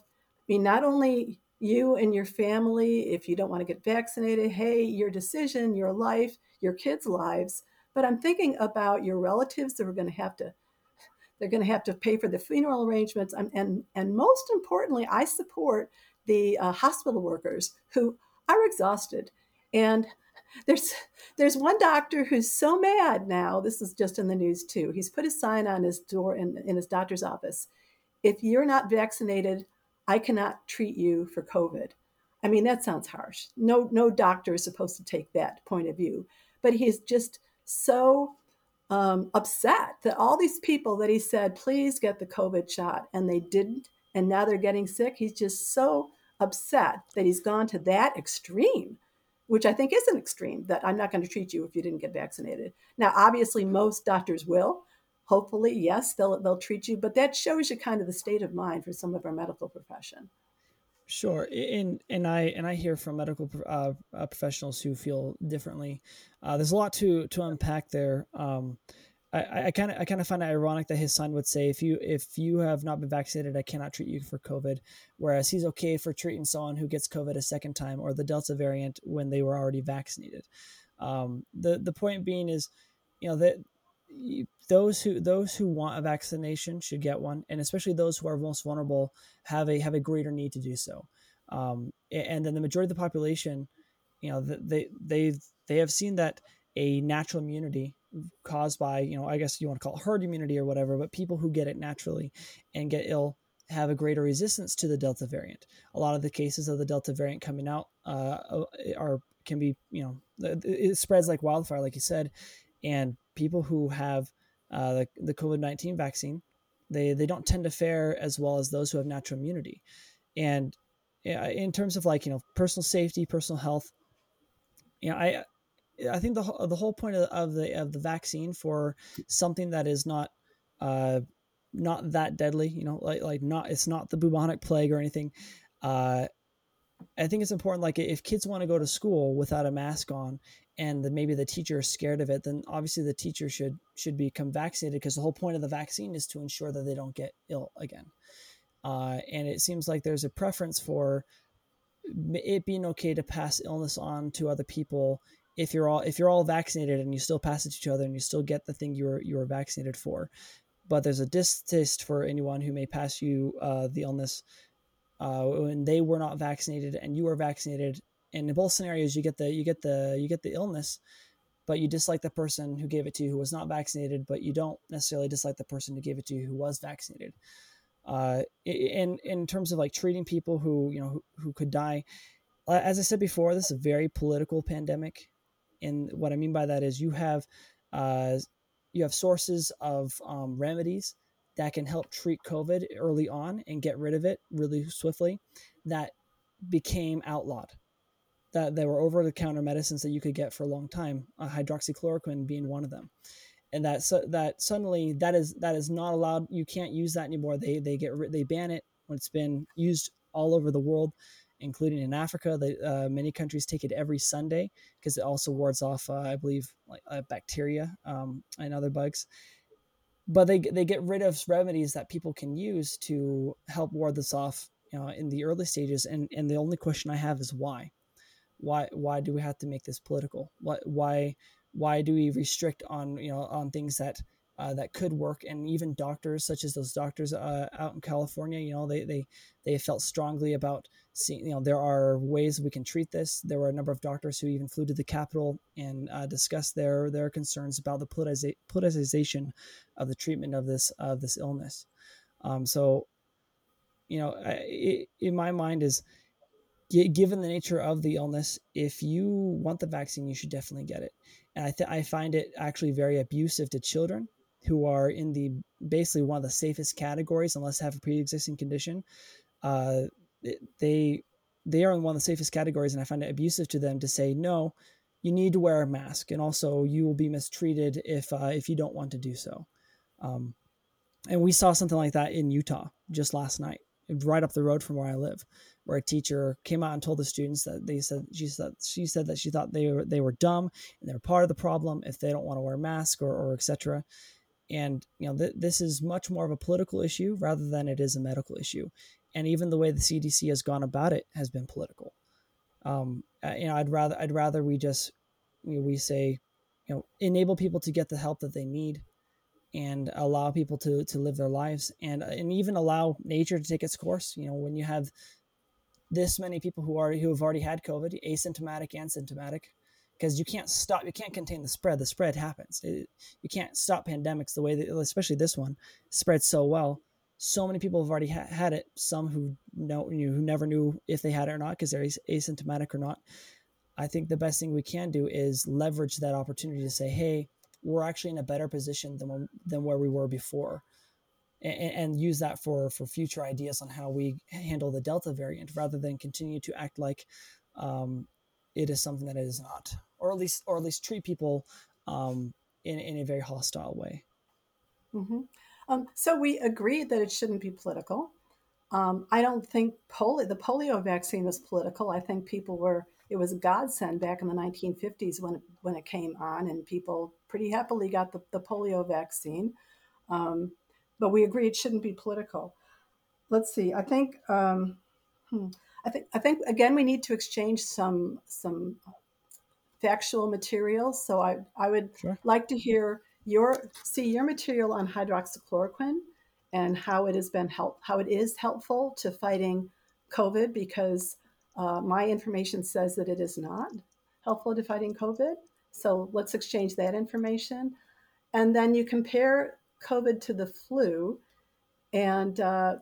mean, not only you and your family, if you don't want to get vaccinated, hey, your decision, your life, your kids' lives. But I'm thinking about your relatives that are going to have to they're going to have to pay for the funeral arrangements and and, and most importantly i support the uh, hospital workers who are exhausted and there's there's one doctor who's so mad now this is just in the news too he's put a sign on his door in, in his doctor's office if you're not vaccinated I cannot treat you for COVID. I mean, that sounds harsh. No, no doctor is supposed to take that point of view. But he's just so um, upset that all these people that he said, please get the COVID shot, and they didn't, and now they're getting sick. He's just so upset that he's gone to that extreme. which I think is an extreme that I'm not going to treat you if you didn't get vaccinated. Now, obviously, most doctors will. Hopefully, yes, they'll they'll treat you, but that shows you kind of the state of mind for some of our medical profession. Sure, and and I and I hear from medical uh, uh professionals who feel differently. Uh, there's a lot to to unpack there. Um, I kind of I kind of find it ironic that his son would say if you if you have not been vaccinated, I cannot treat you for COVID, whereas he's okay for treating someone who gets COVID a second time or the Delta variant when they were already vaccinated. Um, the the point being is, you know that those who those who want a vaccination should get one, and especially those who are most vulnerable have a have a greater need to do so. Um, and then the majority of the population, you know, they they they have seen that a natural immunity caused by you know I guess you want to call it herd immunity or whatever, but people who get it naturally and get ill have a greater resistance to the Delta variant. A lot of the cases of the Delta variant coming out uh, are can be you know it spreads like wildfire, like you said, and people who have uh, the, the COVID 19 vaccine, they, they don't tend to fare as well as those who have natural immunity. And in terms of like, you know, personal safety, personal health, you know, I, I think the, the whole point of, of the, of the vaccine for something that is not, uh, not that deadly, you know, like, like not, it's not the bubonic plague or anything. Uh, I think it's important. Like if kids want to go to school without a mask on, and the, maybe the teacher is scared of it, then obviously the teacher should should become vaccinated because the whole point of the vaccine is to ensure that they don't get ill again. Uh, and it seems like there's a preference for it being okay to pass illness on to other people if you're all if you're all vaccinated and you still pass it to each other and you still get the thing you were you were vaccinated for. But there's a distaste for anyone who may pass you uh, the illness uh, when they were not vaccinated and you were vaccinated. And in both scenarios, you get the you get the you get the illness, but you dislike the person who gave it to you who was not vaccinated, but you don't necessarily dislike the person who gave it to you who was vaccinated. Uh, in in terms of like treating people who you know who, who could die, as I said before, this is a very political pandemic, and what I mean by that is you have uh, you have sources of um, remedies that can help treat COVID early on and get rid of it really swiftly that became outlawed. That there were over the counter medicines that you could get for a long time, uh, hydroxychloroquine being one of them. And that that suddenly that is that is not allowed. You can't use that anymore. They they get they ban it when it's been used all over the world, including in Africa. They, uh, many countries take it every Sunday because it also wards off, uh, I believe, like uh, bacteria um, and other bugs but they they get rid of remedies that people can use to help ward this off you know, in the early stages. And and the only question I have is why, why why do we have to make this political? What why why do we restrict on you know on things that uh, that could work? And even doctors such as those doctors uh, out in california you know they they they felt strongly about seeing you know there are ways we can treat this. There were a number of doctors who even flew to the capitol and uh, discussed their their concerns about the politiza- politicization of the treatment of this of this illness. Um, so you know it, in my mind is given the nature of the illness if you want the vaccine you should definitely get it. And I, th- I find it actually very abusive to children who are in the basically one of the safest categories unless they have a pre-existing condition. Uh, they they are in one of the safest categories and i find it abusive to them to say no you need to wear a mask and also you will be mistreated if uh, if you don't want to do so. Um, and we saw something like that in utah just last night right up the road from where i live where a teacher came out and told the students that they said she said she said that she thought they were they were dumb and they're part of the problem if they don't want to wear a mask or, or etc and you know th- this is much more of a political issue rather than it is a medical issue. And even the way the cdc has gone about it has been political. Um, you know i'd rather i'd rather we just you know, we say you know enable people to get the help that they need and allow people to to live their lives and and even allow nature to take its course. You know when you have this many people who are who have already had covid asymptomatic and symptomatic because you can't stop you can't contain the spread. The spread happens. It, you can't stop pandemics the way that especially this one spreads so well. So many people have already ha- had it. Some who know you who never knew if they had it or not because they're asymptomatic or not. I think the best thing we can do is leverage that opportunity to say hey we're actually in a better position than than where we were before and, and use that for for future ideas on how we handle the delta variant rather than continue to act like um, it is something that it is not, or at least or at least treat people um, in in a very hostile way. Mm-hmm. Um, so we agreed that it shouldn't be political. Um, I don't think polio, the polio vaccine was political. I think people were it was a godsend back in the 1950s when it, when it came on, and people pretty happily got the, the polio vaccine. Um, but we agree it shouldn't be political. Let's see. I think um, hmm, I think I think again we need to exchange some some factual material. So I I would sure. like to hear your see your material on hydroxychloroquine and how it has been help how it is helpful to fighting COVID because uh, my information says that it is not helpful to fighting COVID. So let's exchange that information, and then you compare COVID to the flu, and uh,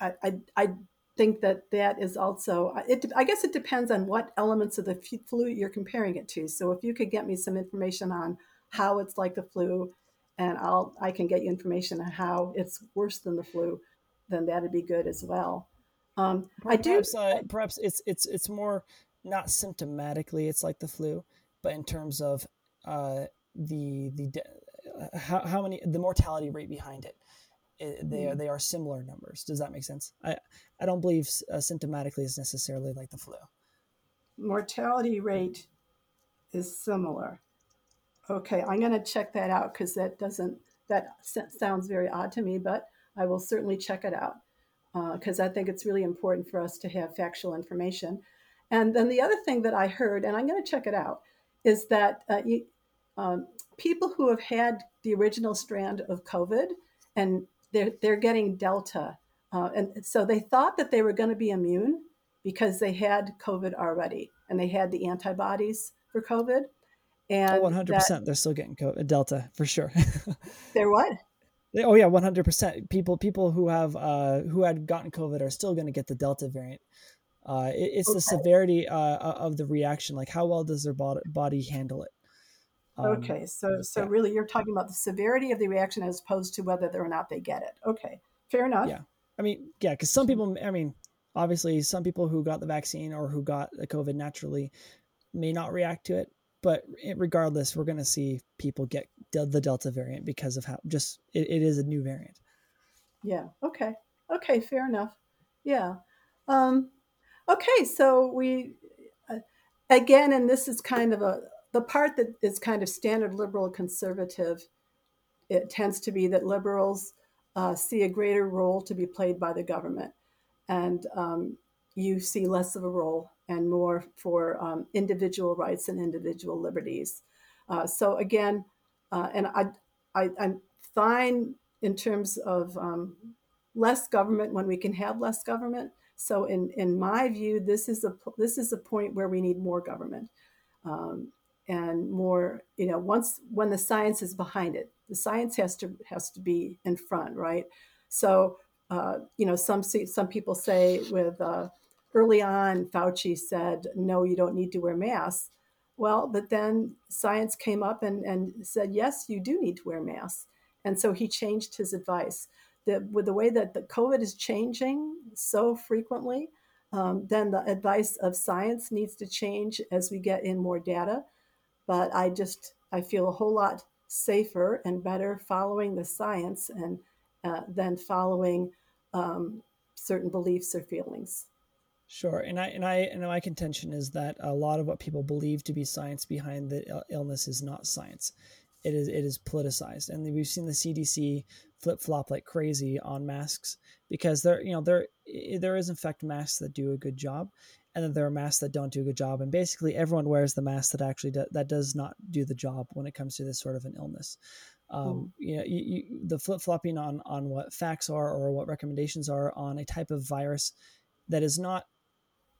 I, I, I think that that is also it, I guess it depends on what elements of the flu you're comparing it to. So if you could get me some information on how it's like the flu, and I'll I can get you information on how it's worse than the flu, then that'd be good as well. Um, perhaps, I do. Uh, perhaps it's it's it's more not symptomatically it's like the flu, but in terms of uh, the the uh, how, how many the mortality rate behind it. it they are hmm. they are similar numbers. Does that make sense? I I don't believe uh, symptomatically is necessarily like the flu. Mortality rate is similar. Okay, I'm going to check that out because that doesn't that sounds very odd to me, but I will certainly check it out because uh, I think it's really important for us to have factual information. And then the other thing that I heard, and I'm going to check it out, is that uh, you, um, people who have had the original strand of COVID and they're, they're getting Delta. Uh, and so they thought that they were going to be immune because they had COVID already and they had the antibodies for COVID. And 100%, they're still getting COVID, Delta for sure. *laughs* they're what? Oh yeah, one hundred percent. People people who have uh, who had gotten COVID are still going to get the Delta variant. Uh, it, it's okay. the severity uh, of the reaction, like how well does their body, body handle it. Um, okay, so so yeah. really, you're talking about the severity of the reaction as opposed to whether or not they get it. Okay, fair enough. Yeah, I mean, yeah, because some people, I mean, obviously, some people who got the vaccine or who got the COVID naturally may not react to it, but regardless, we're going to see people get the Delta variant because of how just it, it is a new variant. Yeah. Okay. Okay. Fair enough. Yeah. Um, okay. So we, uh, again, and this is kind of a, the part that is kind of standard liberal conservative, it tends to be that liberals uh, see a greater role to be played by the government. And um, you see less of a role and more for um, individual rights and individual liberties. Uh, so again, uh, and I, I, am fine in terms of um, less government when we can have less government. So in, in my view, this is a this is a point where we need more government um, and more. You know, once when the science is behind it, the science has to has to be in front, right? So uh, you know, some some people say with uh, early on, Fauci said, no, you don't need to wear masks. Well, but then science came up and, and said, yes, you do need to wear masks. And so he changed his advice. The, with the way that the COVID is changing so frequently, um, then the advice of science needs to change as we get in more data. But I just, I feel a whole lot safer and better following the science and uh, than following um, certain beliefs or feelings. Sure, and I and I and my contention is that a lot of what people believe to be science behind the illness is not science. It is it is politicized, and we've seen the CDC flip flop like crazy on masks because there you know there there is in fact masks that do a good job, and then there are masks that don't do a good job, and basically everyone wears the mask that actually do, that does not do the job when it comes to this sort of an illness. Um, you know, you, you, the flip flopping on on what facts are or what recommendations are on a type of virus that is not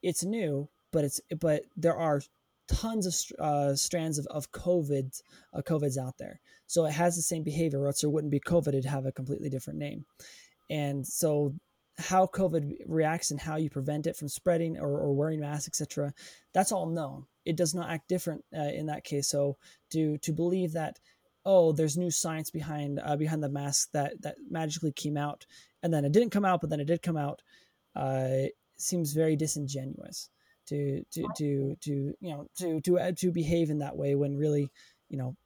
it's new, but it's but there are tons of uh, strands of, of COVID uh, COVIDs out there. So it has the same behavior, or else there wouldn't be COVID. It'd have a completely different name. And so how COVID reacts and how you prevent it from spreading or, or wearing masks, etc. That's all known. It does not act different uh, in that case. So to to believe that oh, there's new science behind uh, behind the mask that that magically came out, and then it didn't come out, but then it did come out. Uh, seems very disingenuous to to to to you know to to uh, to behave in that way when really you know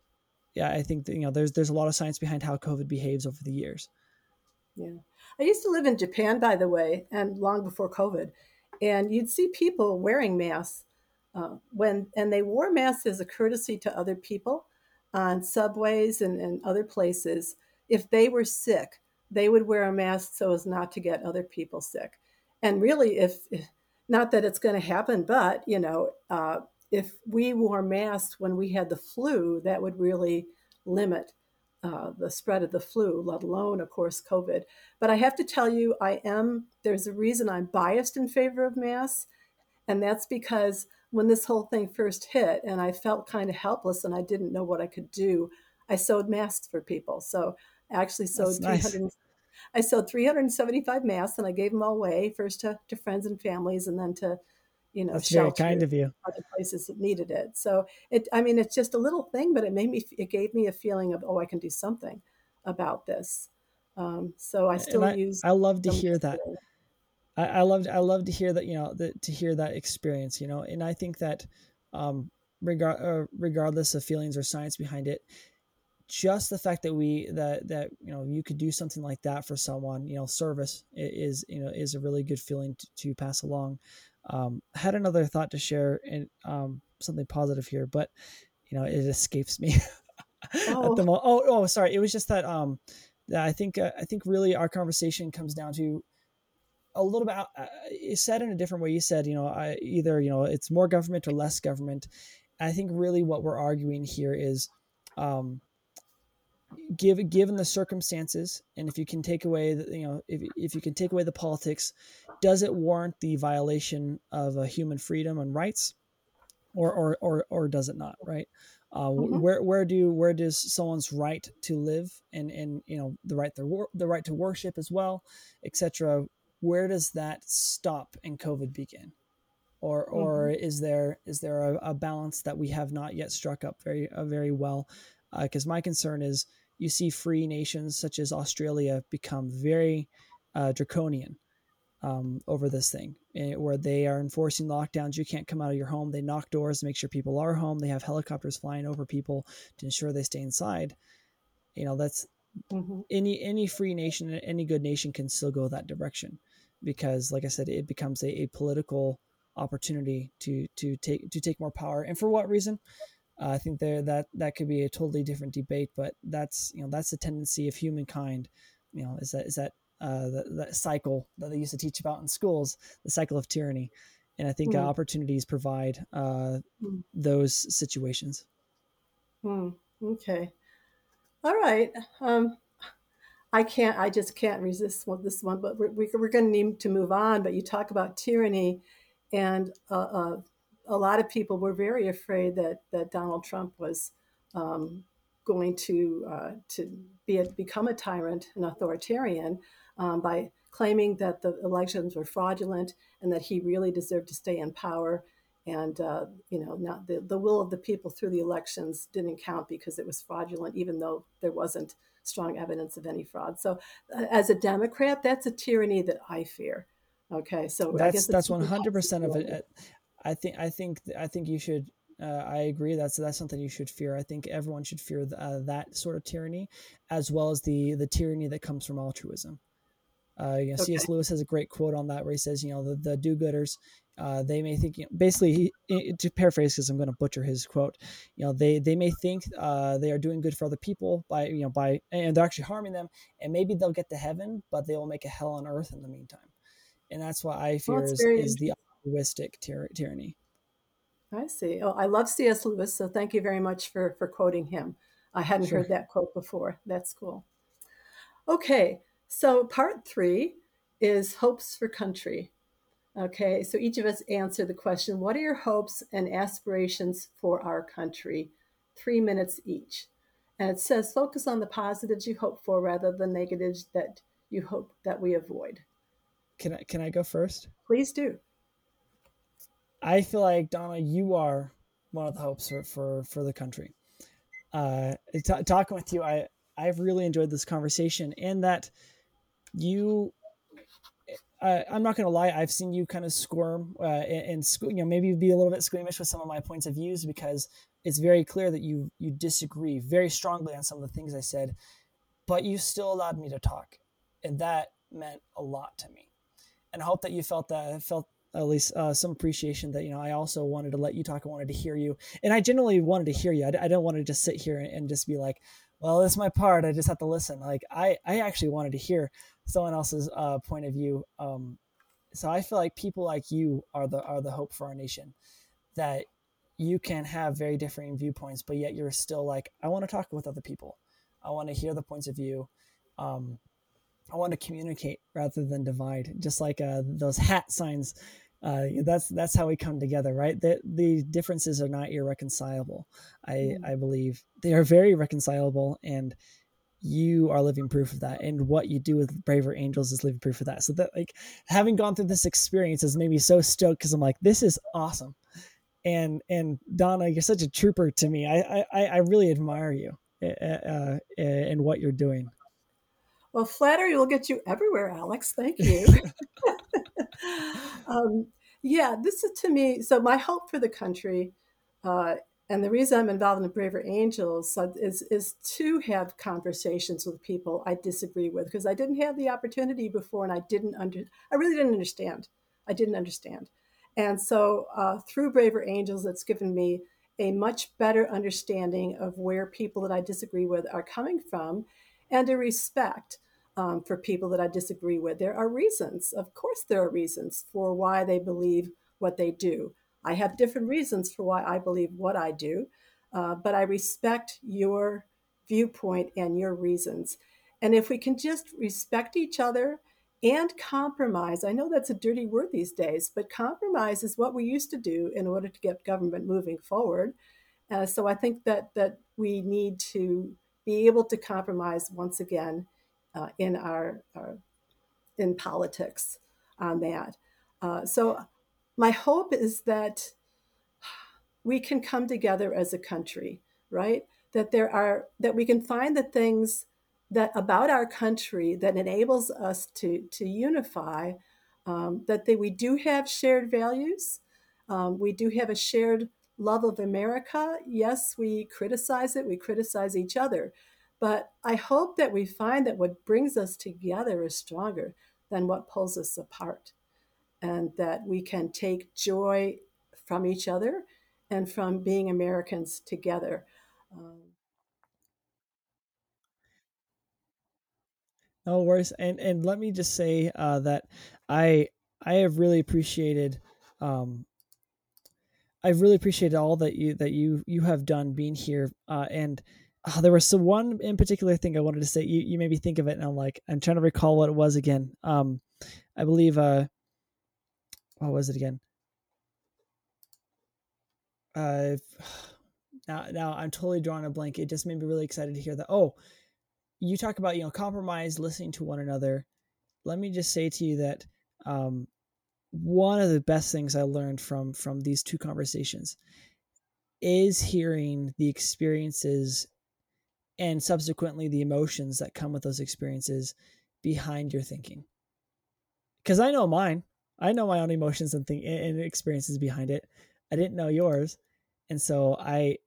yeah i think that, you know there's there's a lot of science behind how covid behaves over the years yeah i used to live in japan by the way and long before covid and you'd see people wearing masks uh, when and they wore masks as a courtesy to other people on subways and, and other places. If they were sick they would wear a mask so as not to get other people sick. And really if not that it's going to happen but you know uh, if we wore masks when we had the flu that would really limit uh, the spread of the flu let alone of course covid but i have to tell you i am there's a reason i'm biased in favor of masks and that's because when this whole thing first hit and i felt kind of helpless and i didn't know what i could do i sewed masks for people so I actually sewed That's 300 nice. I sewed 375 masks and I gave them all away first to, to friends and families and then to, you know, that's very kind of you other places that needed it. So it, I mean, it's just a little thing, but it made me, it gave me a feeling of, oh, I can do something about this. Um, so I still i use i love to hear that today. I, I love I love to hear that you know that to hear that experience you know and I think that um regard uh, regardless of feelings or science behind it just the fact that we that that you know you could do something like that for someone you know service is you know is a really good feeling to, to pass along um had another thought to share and um something positive here but you know it escapes me *laughs* at the Oh, moment oh oh sorry it was just that um that I think uh, I think really our conversation comes down to a little bit. Uh, you said in a different way. You said, you know, I, either you know it's more government or less government. I think really what we're arguing here is, um, give given the circumstances, and if you can take away, the, you know, if if you can take away the politics, does it warrant the violation of a human freedom and rights, or or or or does it not? Right. Uh, mhm, where where do where does someone's right to live and and you know the right to wor- the right to worship as well, etc. Where does that stop and COVID begin? or or mhm, is there is there a, a balance that we have not yet struck up very uh, very well? Because my concern is you see free nations such as Australia become very uh, draconian um, over this thing, eh, where they are enforcing lockdowns. You can't come out of your home. They knock doors to make sure people are home. They have helicopters flying over people to ensure they stay inside. You know that's mhm, any any free nation, any good nation can still go that direction, because like I said, it becomes a, a political opportunity to to take to take more power. And for what reason? Uh, I think there that that could be a totally different debate, but that's you know that's the tendency of humankind. You know, is that is that uh, the, that cycle that they used to teach about in schools, the cycle of tyranny. And I think uh, mm, opportunities provide uh, mm, those situations. mm. Okay. All right. Um, I can't, I just can't resist one- this one, but we're, we- we're going to need to move on. But you talk about tyranny, and uh, uh, a lot of people were very afraid that, that Donald Trump was um, going to, uh, to be a, become a tyrant, an authoritarian, um, by claiming that the elections were fraudulent and that he really deserved to stay in power. And, uh, you know, not the, the will of the people through the elections didn't count because it was fraudulent, even though there wasn't strong evidence of any fraud. So, uh, as a Democrat, that's a tyranny that I fear. Okay, so I That's guess that's one hundred percent of *laughs* it. I think I think I think you should. Uh, I agree. That's that's something you should fear. I think everyone should fear th- uh, that sort of tyranny, as well as the the tyranny that comes from altruism. Uh, you know, okay. C.S. Lewis has a great quote on that where he says, you know, the, the do-gooders, uh, they may think, you know, basically, he, to paraphrase, because I'm going to butcher his quote, you know, they they may think uh, they are doing good for other people by, you know, by, and they're actually harming them, and maybe they'll get to heaven, but they will make a hell on earth in the meantime, and that's what I fear it's is is the altruistic tyr- tyranny. I see. Oh, I love C.S. Lewis, so thank you very much for for quoting him. I hadn't Sure. heard that quote before. That's cool. Okay, so part three is hopes for country. Okay, so each of us answer the question What are your hopes and aspirations for our country? Three minutes each. And it says focus on the positives you hope for rather than negatives that you hope that we avoid. Can I can I go first? Please do. I feel like Donna, you are one of the hopes for for, for the country. Uh, t- talking with you, I I've really enjoyed this conversation, and that you I, am not going to lie. I've seen you kind of squirm uh, and, and, you know maybe be a little bit squeamish with some of my points of views because it's very clear that you you disagree very strongly on some of the things I said, but you still allowed me to talk, and that meant a lot to me. And I hope that you felt that felt at least uh, some appreciation that you know I also wanted to let you talk. I wanted to hear you, and I genuinely wanted to hear you. I, I don't want to just sit here and, and just be like, well, it's my part. I just have to listen. Like I I actually wanted to hear someone else's uh, point of view. Um, so I feel like people like you are the are the hope for our nation. That you can have very differing viewpoints, but yet you're still like, I want to talk with other people. I want to hear the points of view. Um, I want to communicate rather than divide, just like uh, those hat signs. Uh, that's that's how we come together, right? The the differences are not irreconcilable. I mm. I believe they are very reconcilable, and you are living proof of that. And what you do with Braver Angels is living proof of that. So that like having gone through this experience has made me so stoked because I'm like, this is awesome. And and Donna, you're such a trooper to me. I I, I really admire you uh, uh, and what you're doing. Well, flattery will get you everywhere, Alex. Thank *laughs* you. *laughs* *laughs* um, yeah, this is to me. So my hope for the country, uh, and the reason I'm involved in the Braver Angels is is to have conversations with people I disagree with because I didn't have the opportunity before, and I didn't under. I really didn't understand. I didn't understand, and so uh, through Braver Angels, it's given me a much better understanding of where people that I disagree with are coming from, and a respect um, for people that I disagree with. There are reasons, of course, there are reasons for why they believe what they do. I have different reasons for why I believe what I do, uh, but I respect your viewpoint and your reasons. And if we can just respect each other and compromise, I know that's a dirty word these days, but compromise is what we used to do in order to get government moving forward. Uh, so I think that that we need to be able to compromise once again uh, in our, our, in politics on that. Uh, so my hope is that we can come together as a country, right? That there are that we can find the things that about our country that enables us to to unify. Um, that they, we do have shared values. Um, we do have a shared love of America. Yes, we criticize it. We criticize each other, but I hope that we find that what brings us together is stronger than what pulls us apart, and that we can take joy from each other and from being Americans together. Um, no worries, and and let me just say uh, that I I have really appreciated um, I've really appreciated all that you that you you have done being here uh, and oh, there was some one in particular thing I wanted to say. You you made me think of it, and I'm like, I'm trying to recall what it was again. Um, I believe uh, what was it again? Uh, *sighs* now now I'm totally drawing a blank. It just made me really excited to hear that. Oh, you talk about you know compromise, listening to one another. Let me just say to you that um, one of the best things I learned from from these two conversations is hearing the experiences and subsequently the emotions that come with those experiences behind your thinking. Because I know mine, I know my own emotions and think and experiences behind it. I didn't know yours, and so I,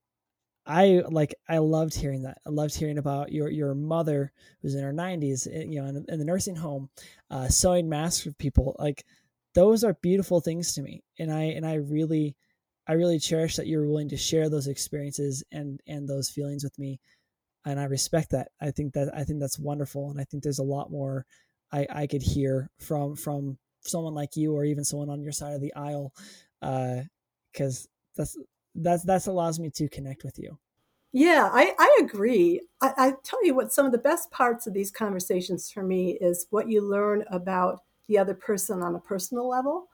I like I loved hearing that. I loved hearing about your your mother who's in her nineties, eh, you know, in, in, the nursing home, uh, sewing masks for people. Like those are beautiful things to me, and I and I really, I really cherish that you're willing to share those experiences and and those feelings with me and I respect that. I think that I think that's wonderful, and I think there's a lot more I, I could hear from from someone like you or even someone on your side of the aisle, because uh, that's that's that's allows me to connect with you. Yeah, I, I agree. I, I tell you what, some of the best parts of these conversations for me is what you learn about the other person on a personal level.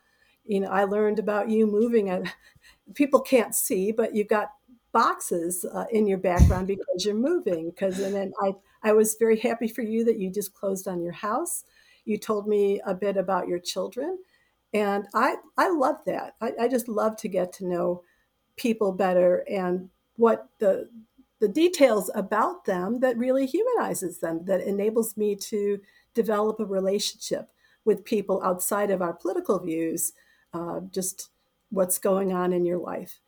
You know, I learned about you moving at *laughs* people can't see, but you've got boxes uh, in your background because you're moving. Because and then I I was very happy for you that you just closed on your house. You told me a bit about your children, and I I love that. I, I just love to get to know people better and what the the details about them that really humanizes them that enables me to develop a relationship with people outside of our political views, uh, just what's going on in your life.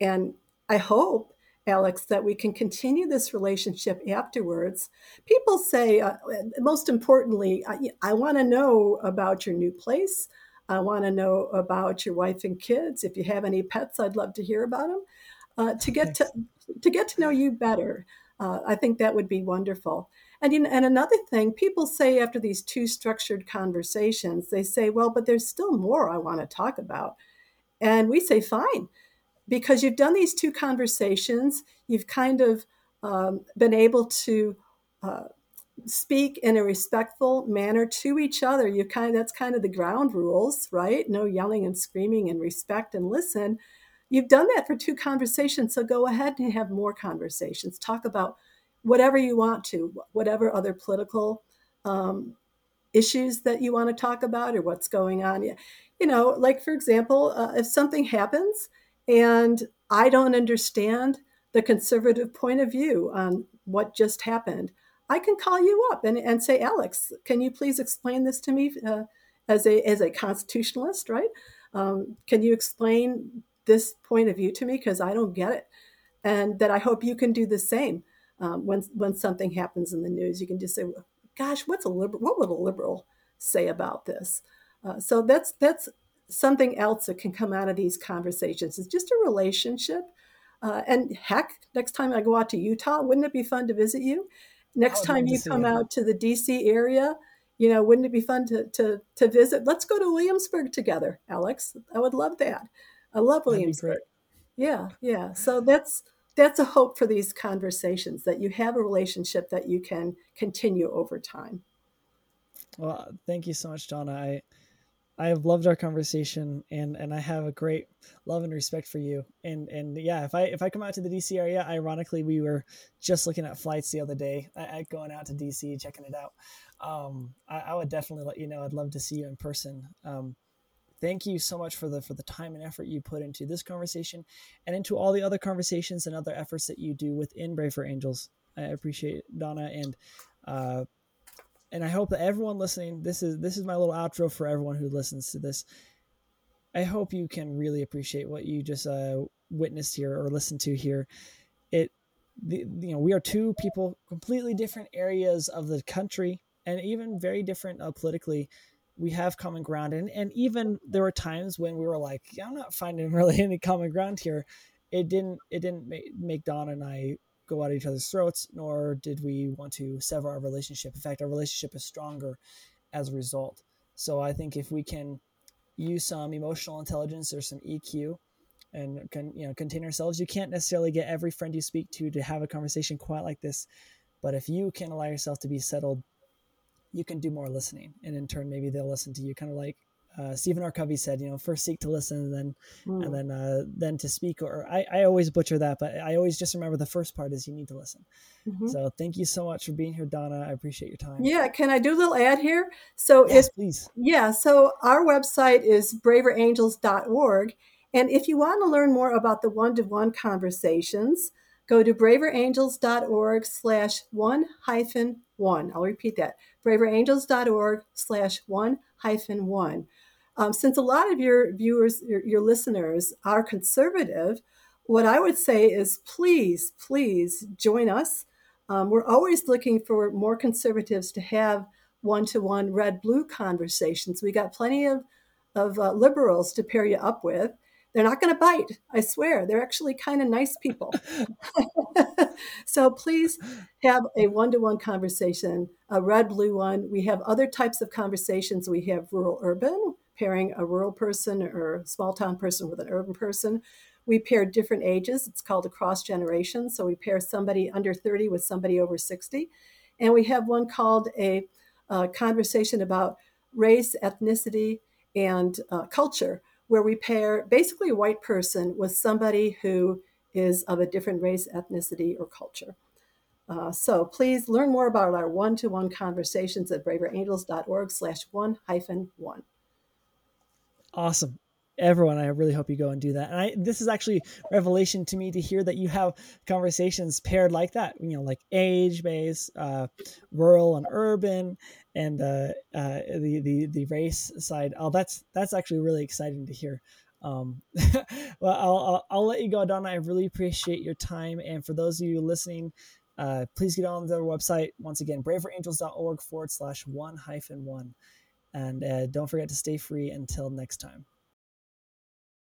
And I hope, Alex, that we can continue this relationship afterwards. People say, uh, most importantly, I, I want to know about your new place. I want to know about your wife and kids. If you have any pets, I'd love to hear about them. Uh, to get to to get to know you better, uh, I think that would be wonderful. And you and another thing, people say after these two structured conversations, they say, "Well, but there's still more I want to talk about," and we say, "Fine." Because you've done these two conversations, you've kind of um, been able to uh, speak in a respectful manner to each other. You kind of that's kind of the ground rules right? No yelling and screaming and respect and listen. You've done that for two conversations so go ahead and have more conversations. Talk about whatever you want to whatever other political um, issues that you want to talk about or what's going on. You know like for example uh, if something happens and i don't understand the conservative point of view on what just happened I can call you up and, and say, Alex, can you please explain this to me uh, as a as a constitutionalist, right? Um, can you explain this point of view to me because I don't get it, and that I hope you can do the same um, when when something happens in the news. You can just say, "Gosh, what's a liberal? What would a liberal say about this?" Uh, so that's that's something else that can come out of these conversations. It's just a relationship. Uh, and heck, next time I go out to Utah, wouldn't it be fun to visit you? next time you come out to the DC area, you know, wouldn't it be fun to, to, to visit? Let's go to Williamsburg together, Alex. I would love that. I love Williamsburg. Yeah, yeah. So that's that's a hope for these conversations that you have a relationship that you can continue over time. Well, thank you so much, Donna. I I have loved our conversation and and I have a great love and respect for you. And and yeah, if I if I come out to the DC area, ironically, we were just looking at flights the other day, at going out to DC, checking it out. Um, I, I, would definitely let you know. I'd love to see you in person. Um, thank you so much for the for the time and effort you put into this conversation and into all the other conversations and other efforts that you do within Braver Angels. I appreciate it, Donna and uh, and I hope that everyone listening, this is this is my little outro for everyone who listens to this. I hope you can really appreciate what you just uh, witnessed here or listened to here. It, the, you know, we are two people, completely different areas of the country, and even very different uh, politically. We have common ground, and and even there were times when we were like, yeah, I'm not finding *laughs* really any common ground here. It didn't it didn't make, make Don and I go at each other's throats, nor did we want to sever our relationship. In fact, our relationship is stronger as a result. So I think if we can use some emotional intelligence or some EQ and can you know contain ourselves, you can't necessarily get every friend you speak to to have a conversation quite like this. But if you can allow yourself to be settled, you can do more listening, and in turn, maybe they'll listen to you, kind of like uh, Stephen R. Covey said, you know, first seek to listen, and then mm. and then uh, then to speak. Or I, I always butcher that, but I always just remember the first part is you need to listen. Mm-hmm. So thank you so much for being here, Donna. I appreciate your time. Yeah, can I do a little ad here? So yes, if, please. Yeah, so our website is braverangels.org, and if you want to learn more about the one-to-one conversations, go to braverangels.org slash one hyphen one. I'll repeat that, braverangels.org slash one hyphen one. Um, since a lot of your viewers, your, your listeners are conservative, what I would say is please, please join us. Um, we're always looking for more conservatives to have one to one red blue conversations. We got plenty of, of uh, liberals to pair you up with. They're not going to bite, I swear. They're actually kind of nice people. *laughs* *laughs* so please have a one to one conversation, a red blue one. We have other types of conversations. We have rural urban, pairing a rural person or small town person with an urban person. We pair different ages. It's called a cross generation. So we pair somebody under 30 with somebody over 60. And we have one called a, a conversation about race, ethnicity, and uh, culture, where we pair basically a white person with somebody who is of a different race, ethnicity, or culture. Uh, so please learn more about our one-to-one conversations at braverangels.org slash one hyphen one. Awesome. everyone i really hope you go and do that. And i this is actually revelation to me to hear that you have conversations paired like that you know like age based uh, rural and urban and uh, uh, the the the race side. Oh that's that's actually really exciting to hear. Um, *laughs* well I'll, I'll, I'll let you go donna. I really appreciate your time. And for those of you listening uh, please get on their website once again braverangels.org forward slash one hyphen one and uh, don't forget to stay free until next time